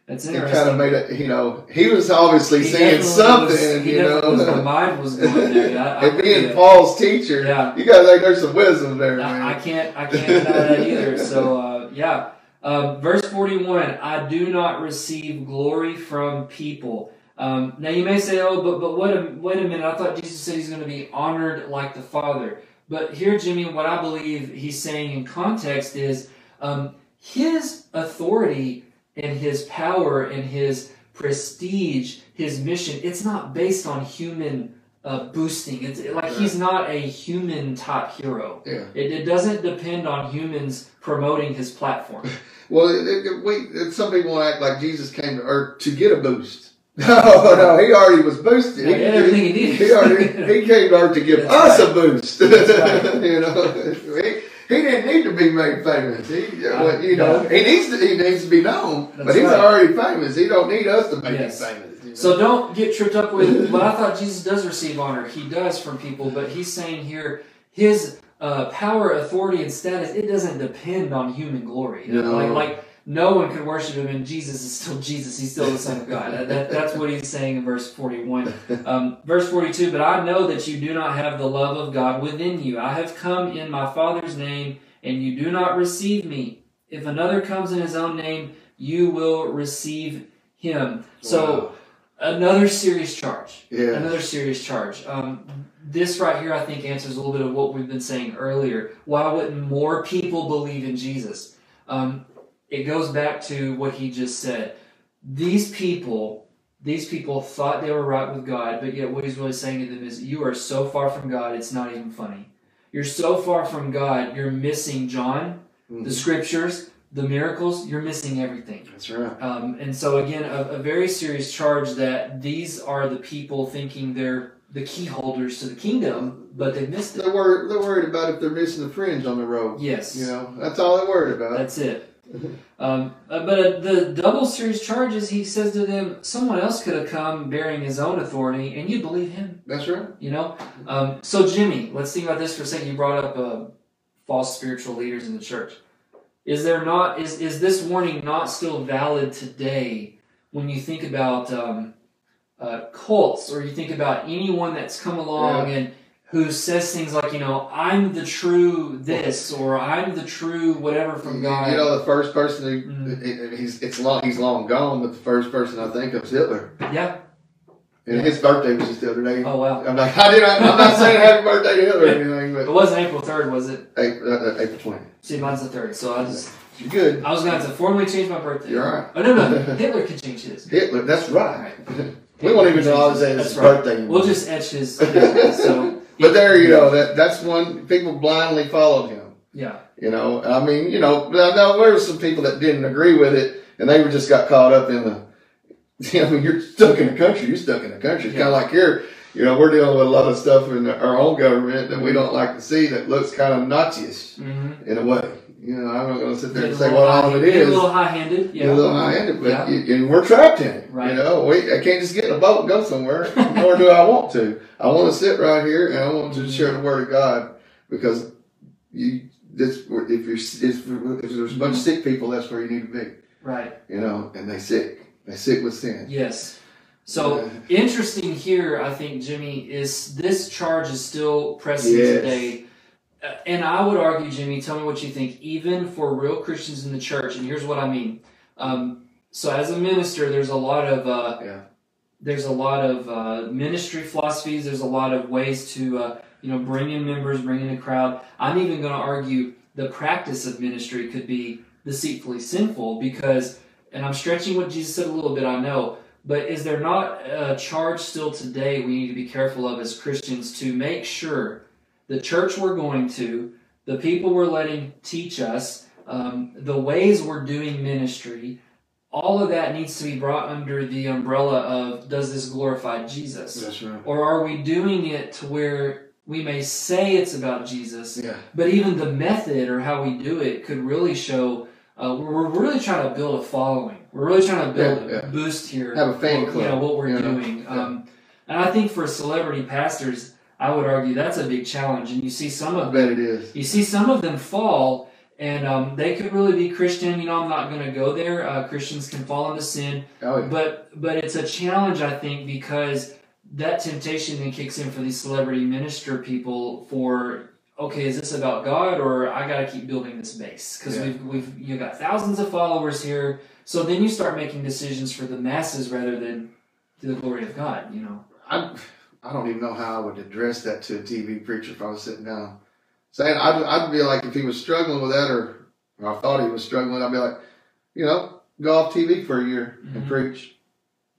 that's interesting. kind of made it. You know, he was obviously He saying something. was- you know. was- my mind was going there. Yeah, I, I and being. Paul's teacher, Yeah. you guys think there's some wisdom there, man. I, I can't I can't deny that either. So uh, yeah, um, verse forty one. I do not receive glory from people. Um, now you may say, oh, but but wait a wait a minute. I thought Jesus said he's going to be honored like the Father. But here, Jimmy, what I believe he's saying in context is um, his authority and his power and his prestige, his mission. It's not based on human uh, boosting. It's like he's not a human type hero. yeah. It, it doesn't depend on humans promoting his platform. Well, it, it, we, some people act like Jesus came to earth to get a boost. No, no, he already was boosted. He had everything he needed. He already he came to earth to give That's us right. a boost. right. you know, he, he didn't need to be made famous. He, well, you know, Yeah. he needs to he needs to be known, That's but he's right. already famous. He don't need us to make Yes. him famous. So don't get tripped up with. But I thought Jesus does receive honor. He does from people. But he's saying here his uh, power, authority, and status it doesn't depend on human glory. No. Like like no one can worship him, and Jesus is still Jesus. He's still the Son of God. That, that- that's what he's saying in verse forty-one. Um, verse 42 But I know that you do not have the love of God within you. I have come in my Father's name, and you do not receive me. If another comes in his own name, you will receive him. So, another serious charge. yeah, Another serious charge. Um, this right here, I think, answers a little bit of what we've been saying earlier. Why wouldn't more people believe in Jesus? Um, it goes back to what he just said. These people, these people thought they were right with God, but yet what he's really saying to them is, "You are so far from God, it's not even funny. You're so far from God, you're missing John, the Mhm. scriptures, the miracles. You're missing everything." that's right. Um, and so again, a, a very serious charge that these are the people thinking they're the key holders to the kingdom, but they missed it. They're worried. They're worried about if they're missing the fringe on the road. Yes, You know, that's all they're worried about. that's it. Um, uh, but uh, the double serious charges, he says to them, someone else could have come bearing his own authority, and you believe him. That's right. You know. Um, so Jimmy, let's think about this for a second. You brought up uh, false spiritual leaders in the church. Is there not is is this warning not still valid today when you think about um, uh, cults or you think about anyone that's come along and who says things like you know I'm the true this or I'm the true whatever from God. You know, the first person who Mm. it- he's it's long he's long gone, but the first person I think of is Hitler, yeah. And his birthday was just the other day. Oh wow. I'm like, I did. I'm not saying happy birthday to Hitler or anything, It wasn't April third, was it? April, uh, uh, April 20. See, mine's the third, so I just You're good. I was going to have to formally change my birthday. You're all right. Oh no no, Hitler could change his. Hitler. That's right. Right. we won't even know his That's his right. birthday. We'll just etch his. so, But there, you know, that that's one people blindly followed him. yeah, You know, I mean, you know, now, now there were some people that didn't agree with it, and they were just got caught up in the. I mean, you're stuck in the country. You're stuck in the country. It's kind of like here. You know, we're dealing with a lot of stuff in our own government that we don't like to see that looks kind of Nazi-ish mm-hmm. in a way. You know, I'm not going to sit there and say what all it get. A little high-handed. Yeah. a little high-handed, but Yeah. you, and we're trapped in it. Right. You know, we I can't just get in a boat and go somewhere. nor do I want to. I want to sit right here and I want to share the word of God because you. This if you're if, if there's a bunch of sick people, that's where you need to be. Right. You know, and they sick. They sick with sin. Yes. So interesting here, I think Jimmy is this charge is still pressing Yes. today, Uh, and I would argue, Jimmy. Tell me what you think. Even for real Christians in the church, and here's what I mean. Um, so as a minister, there's a lot of uh, Yeah. there's a lot of uh, ministry philosophies. There's a lot of ways to uh, you know bring in members, bring in a crowd. I'm even going to argue the practice of ministry could be deceitfully sinful because, and I'm stretching what Jesus said a little bit. I know, but is there not a charge still today we need to be careful of as Christians to make sure the church we're going to, the people we're letting teach us, um, the ways we're doing ministry, all of that needs to be brought under the umbrella of does this glorify Jesus? That's right. Or are we doing it to where we may say it's about Jesus, Yeah. but even the method or how we do it could really show uh, we're, we're really trying to build a following. We're really trying to build Yeah, a yeah. boost here. Have a fan what- club, You know, what we're you know? doing. Yeah. Um, and I think for celebrity pastors, I would argue that's a big challenge, and you see some of bet it is. you see some of them fall, and um, they could really be Christian. You know, I'm not going to go there. Uh, Christians can fall into sin, Oh, yeah. but but it's a challenge, I think, because that temptation then kicks in for these celebrity minister people for okay, is this about God or I got to keep building this base because Yeah. we've we've you got thousands of followers here. So then you start making decisions for the masses rather than to the glory of God. You know. I, I don't even know how I would address that to a TV preacher if I was sitting down. Saying I'd, I'd be like, if he was struggling with that or, or I thought he was struggling, I'd be like, you know, go off TV for a year and Mhm. preach.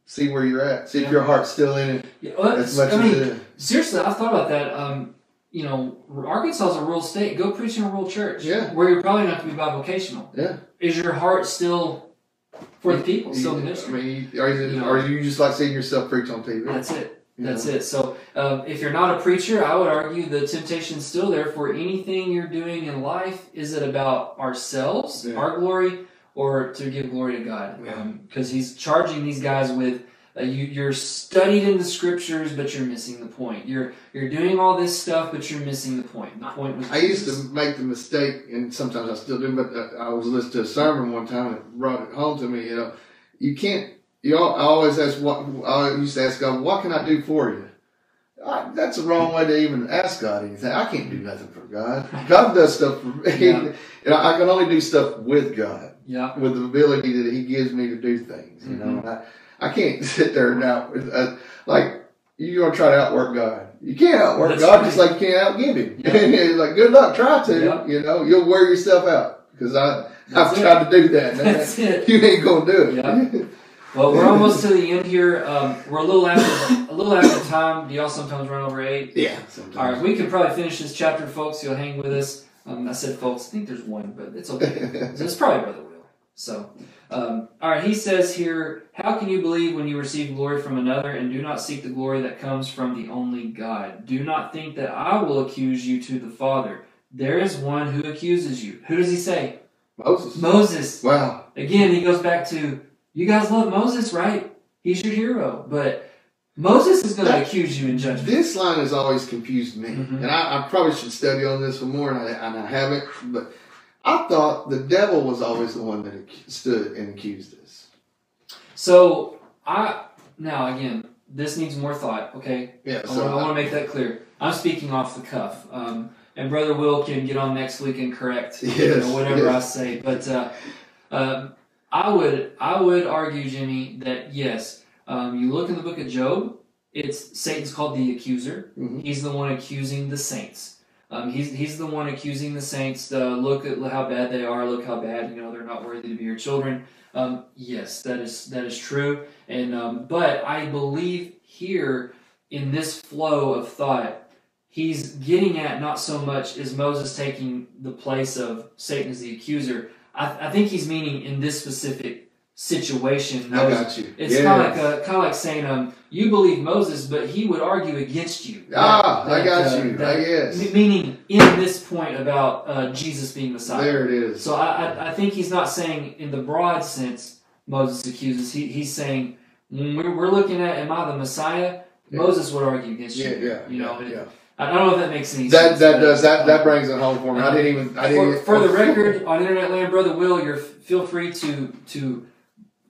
See where you're at. See Yeah. if your heart's still in it Yeah, well, as much I as mean, it is. Seriously, I've thought about that. Um, you know, Arkansas is a rural state. Go preach in a rural church. Yeah. Where you're probably not going to be bivocational. Yeah. Is your heart still for the people? Still the I ministry? mean, are you, You know. are you just like seeing yourself preach on TV? That's it. That's know? it. So, um, if you're not a preacher, I would argue the temptation's still there for anything you're doing in life. Is it about ourselves, Yeah. our glory, or to give glory to God? Yeah. Because he's charging these guys with uh, you, you're studied in the scriptures, but you're missing the point. You're you're doing all this stuff, but you're missing the point. The point was I used to make the mistake, and sometimes I still do, but uh, I was listening to a sermon one time and it brought it home to me. You know, you can't. You all, I always ask what I used to ask God, "What can I do for you?" I, that's the wrong way to even ask God anything. I can't do nothing for God. God does stuff for me. Yeah. You know, I can only do stuff with God, Yeah. with the ability that He gives me to do things. You know, and I, I can't sit there now uh, like you're gonna try to outwork God. You can't outwork That's God right. just like you can't outgive Him. Yeah. like good luck, try to. Yeah. You know, you'll wear yourself out because I That's I've it. tried to do that. That's it. You ain't gonna do it. Yeah. Well, we're almost to the end here. Um, we're a little after a little after time. Do y'all sometimes run over eight? yeah. Sometimes. All right, we can probably finish this chapter, folks. You'll hang with us. Um, I said, folks. I think there's one, but it's okay. it's probably Brother. So, um, all right. He says here, "How can you believe when you receive glory from another, and do not seek the glory that comes from the only God? Do not think that I will accuse you to the Father. There is one who accuses you. Who does he say? Moses. Moses. Wow. Again, he goes back to, you guys love Moses, right? He's your hero. But Moses is going to accuse you in judgment. This line has always confused me, Mhm. and I, I probably should study on this one more, and I, and I haven't. But I thought the devil was always the one that stood and accused us. So, I, now again, this needs more thought, okay? Yeah. I So want, I want to make that clear. I'm speaking off the cuff. Um, and Brother Will can get on next week and correct you know, whatever I say. But uh, um, I would I would argue, Jimmy, that yes, um, you look in the book of Job. It's Satan's called the accuser. Mhm. He's the one accusing the saints. Um, he's he's the one accusing the saints. To look at how bad they are. Look how bad you know they're not worthy to be your children. Um, yes, that is that is true. And um, but I believe here in this flow of thought, he's getting at not so much is Moses taking the place of Satan as the accuser. I, I think he's meaning in this specific situation. I got you. It's Yeah. kind of like uh, kind of like saying, um, you believe Moses, but he would argue against you. Ah, That- I got uh, you. that- I guess. Meaning in this point about uh, Jesus being Messiah. There it is. So I, I, I think he's not saying in the broad sense Moses accuses. He, he's saying when we're, we're looking at am I the Messiah? Yeah. Moses would argue against yeah, you. yeah, You know, yeah, yeah. I don't know if that makes any That sense. that does that that um, brings it home for me. I didn't even. I didn't. for, even, for the record, on Internet Land, Brother Will, you're feel free to to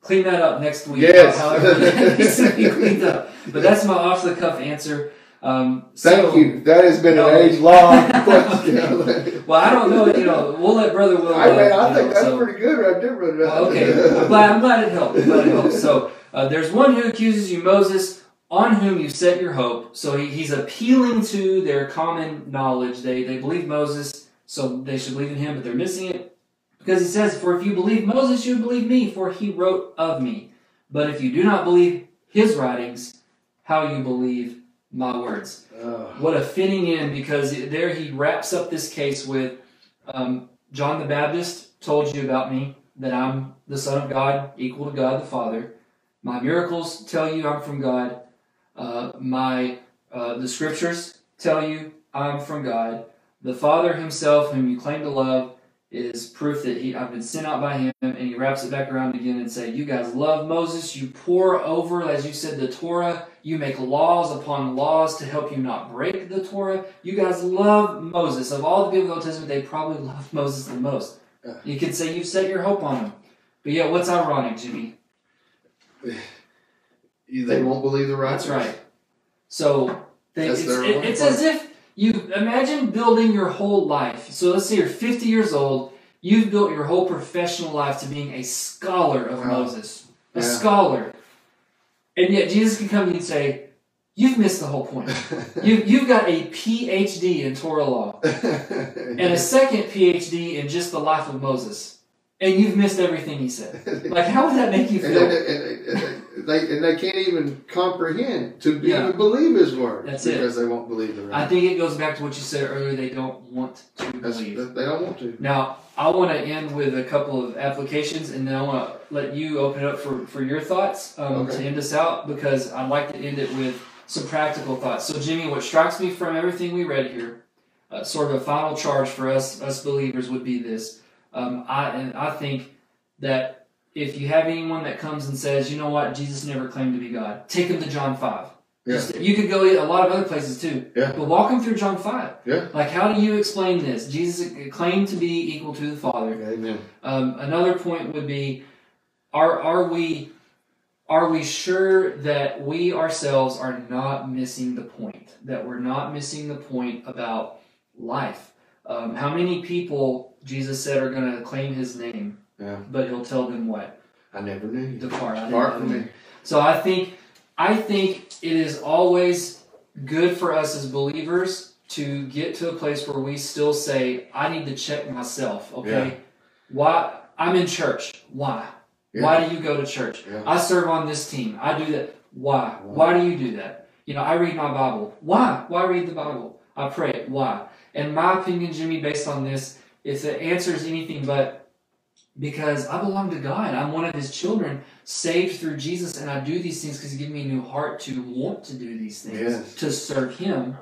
clean that up next week. Yes. However, that needs to be cleaned up. But that's my off the cuff answer. Um, Thank so- you. That has been No. an age long question. Well, I don't know. You know, we'll let Brother Will. I, mean, uh, I think know, that's so- pretty good right there, brother. Well, okay, I'm glad, I'm glad it helped. I'm glad it helped. So uh, there's one who accuses you, Moses, on whom you set your hope. So he, he's appealing to their common knowledge. They they believe Moses, so they should believe in him, but they're missing it because he says, "For if you believe Moses, you believe me, for he wrote of me. But if you do not believe his writings, how you believe my words?" Oh, What a fitting in because there he wraps up this case with um, John the Baptist told you about me that I'm the Son of God, equal to God the Father. My miracles tell you I'm from God. Uh, my uh, the Scriptures tell you I'm from God. The Father Himself, whom you claim to love, is proof that he I've been sent out by him, and he wraps it back around again and say, "You guys love Moses. You pore over, as you said, the Torah. You make laws upon laws to help you not break the Torah. You guys love Moses. Of all the people in the Old Testament, they probably love Moses the most. You can say you've set your hope on him. But yeah, what's ironic, Jimmy? They won't believe the right. That's right. So they, it's, it- it's as if you imagine building your whole life. So let's say you're 50 years old. You've built your whole professional life to being a scholar of Wow. Moses, a Yeah. scholar, and yet Jesus can come to you and say, "You've missed the whole point. you, you've got a PhD in Torah law and a second PhD in just the life of Moses, and you've missed everything he said. Like, how would that make you feel? and, and they and they can't even comprehend to be, Yeah. even believe his word That's it. because they won't believe the I think it goes back to what you said earlier. They don't want to That's, believe. they don't want to. Now, I want to end with a couple of applications, and then I want to let you open it up for, for your thoughts um, Okay. to end us out because I'd like to end it with some practical thoughts. So, Jimmy, what strikes me from everything we read here, uh, sort of a final charge for us us believers would be this. Um, I and I think that if you have anyone that comes and says, you know what, Jesus never claimed to be God, take them to John five. Yeah. Just- you could go a lot of other places too, Yeah. but walk them through John five. Yeah. Like, how do you explain this? Jesus claimed to be equal to the Father. Amen. Um, another point would be, are are we are we sure that we ourselves are not missing the point? That we're not missing the point about life? Um, how many people Jesus said are going to claim His name, Yeah. but He'll tell them what I never knew you. depart. I know from me. So I think I think it is always good for us as believers to get to a place where we still say, I need to check myself. Okay, Yeah. why I'm in church? Why? Yeah. Why do you go to church? Yeah. I serve on this team. I do that. Why? Why? Why do you do that? You know, I read my Bible. Why? Why read the Bible? I pray. Why? And my opinion, Jimmy, based on this, if the answer is anything but because I belong to God. I'm one of His children, saved through Jesus, and I do these things because He gave me a new heart to want to do these things, Yes. to serve Him.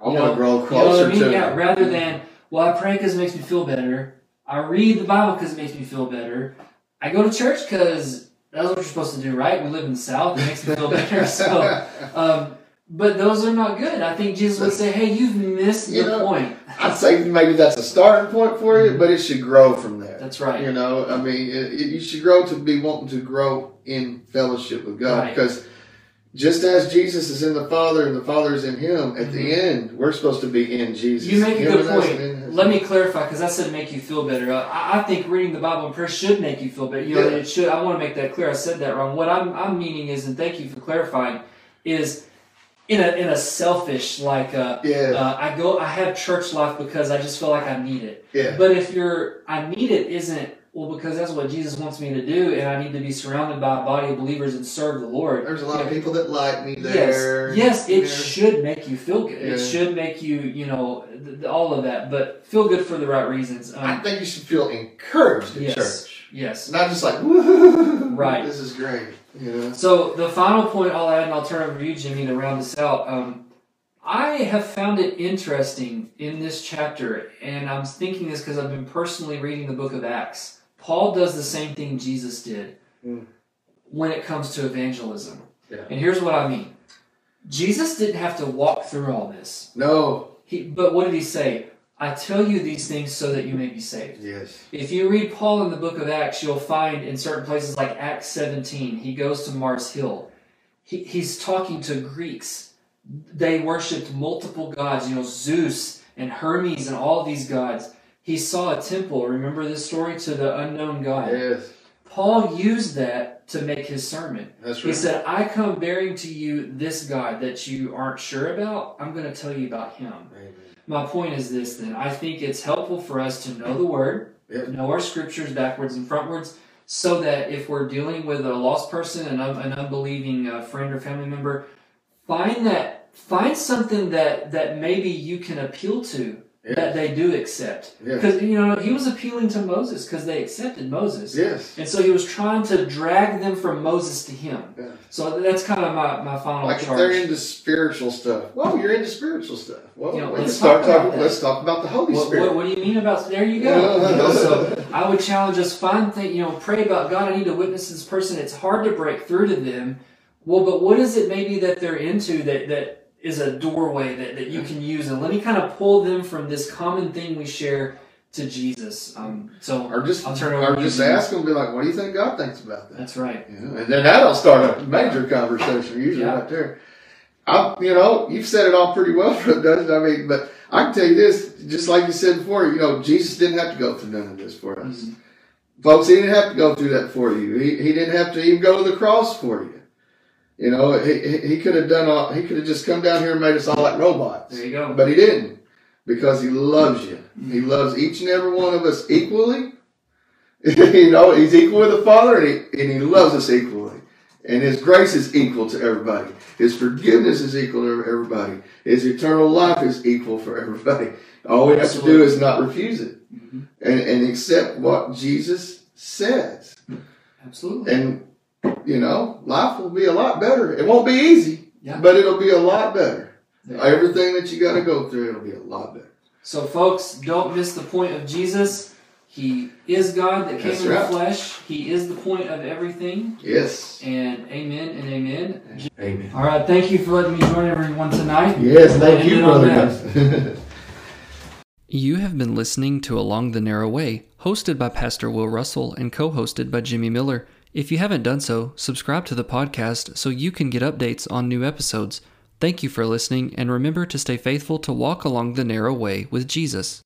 I want to grow You know closer I mean? to Yeah, him. rather than, well, I pray because it makes me feel better. I read the Bible because it makes me feel better. I go to church because that's what you're supposed to do, right? We live in the South. It makes me feel better. So, um, but those are not good. I think Jesus would say, hey, you've missed You the know, point. I'd say maybe that's a starting point for you, but it should grow from there. That's right. You know, I mean, it, it, you should grow to be wanting to grow in fellowship with God Right. because just as Jesus is in the Father and the Father is in Him, at Mhm. the end we're supposed to be in Jesus. You make a Him good point. and in us. Let me clarify because I said make you feel better. Uh, I, I think reading the Bible and prayer should make you feel better. You know, Yeah. it should. I want to make that clear. I said that wrong. What I'm, I'm meaning is, and thank you for clarifying, is in a in a selfish like uh, Yeah, uh, I go I have church life because I just feel like I need it. yeah, But if you're I need it isn't well because that's what Jesus wants me to do, and I need to be surrounded by a body of believers and serve the Lord. there's a lot of people that like me Yes, there. yes, yes it Yeah. should make you feel good. It should make you, you know, th- all of that, but feel good for the right reasons. I Um, think you should feel encouraged in Yes. church, yes. not just like woo, Right. This is great. So the final point I'll add, and I'll turn it over to you, Jimmy, to round this out. Um, I have found it interesting in this chapter, and I'm thinking this because I've been personally reading the book of Acts. Paul does the same thing Jesus did Mm. when it comes to evangelism. Yeah. And here's what I mean Jesus didn't have to walk through all this. no, He, but what did he say? I tell you these things so that you may be saved. yes, If you read Paul in the book of Acts, you'll find in certain places like Acts 17, he goes to Mars Hill. He, he's talking to Greeks. They worshipped multiple gods, you know, Zeus and Hermes and all these gods. He saw a temple, remember this story, to the unknown God. yes, Paul used that to make his sermon. that's right. He said, I come bearing to you this God that you aren't sure about. I'm going to tell you about him. Amen. My point is this then. I think it's helpful for us to know the word, Yep. know our scriptures backwards and frontwards, so that if we're dealing with a lost person, an, un- an unbelieving uh, friend or family member, find that find something that that maybe you can appeal to Yes. that they do accept. Because you know he was appealing to Moses because they accepted Moses. Yes. And so he was trying to drag them from Moses to him. Yeah. So that's kind of my, my final Like if charge. they're into spiritual stuff. Well, you're into spiritual stuff. Well, You know, let's talk about talking. Let's talk about the Holy what, Spirit. what, what do you mean about there you go? You know, so I would challenge us find things, you know, pray about God. I need to witness this person. It's hard to break through to them. Well, but what is it maybe that they're into that that is a doorway that, that you can use and let me kind of pull them from this common thing we share to Jesus. Um, so or just, I'll turn it over or to just ask them, be like, what do you think God thinks about that? That's right. You know, and then that'll start a major conversation, usually Yeah. right there. I, you know, you've said it all pretty well doesn't? I mean, but I can tell you this, just like you said before, you know, Jesus didn't have to go through none of this for us. Mhm. Folks, he didn't have to go through that for you. He, he didn't have to even go to the cross for you. You know, he, he could have done all, he could have just come down here and made us all like robots. There you go. But he didn't because he loves you. He loves each and every one of us equally. you know, he's equal with the Father and he, and he loves us equally. And his grace is equal to everybody. His forgiveness is equal to everybody. His eternal life is equal for everybody. All we have to do is not refuse it Mhm. and, and accept what Jesus says. Absolutely. And, you know, life will be a lot better. It won't be easy, Yeah. but it'll be a lot better. There. Everything that you got to go through, it'll be a lot better. So, folks, don't miss the point of Jesus. He is God that came That's in right. the flesh. He is the point of everything. Yes. And amen and amen. Amen. All right, thank you for letting me join everyone tonight. Yes, thank you, end it on brother. You have been listening to Along the Narrow Way, hosted by Pastor Will Russell and co hosted by Jimmy Miller. If you haven't done so, subscribe to the podcast so you can get updates on new episodes. Thank you for listening, and remember to stay faithful to walk along the narrow way with Jesus.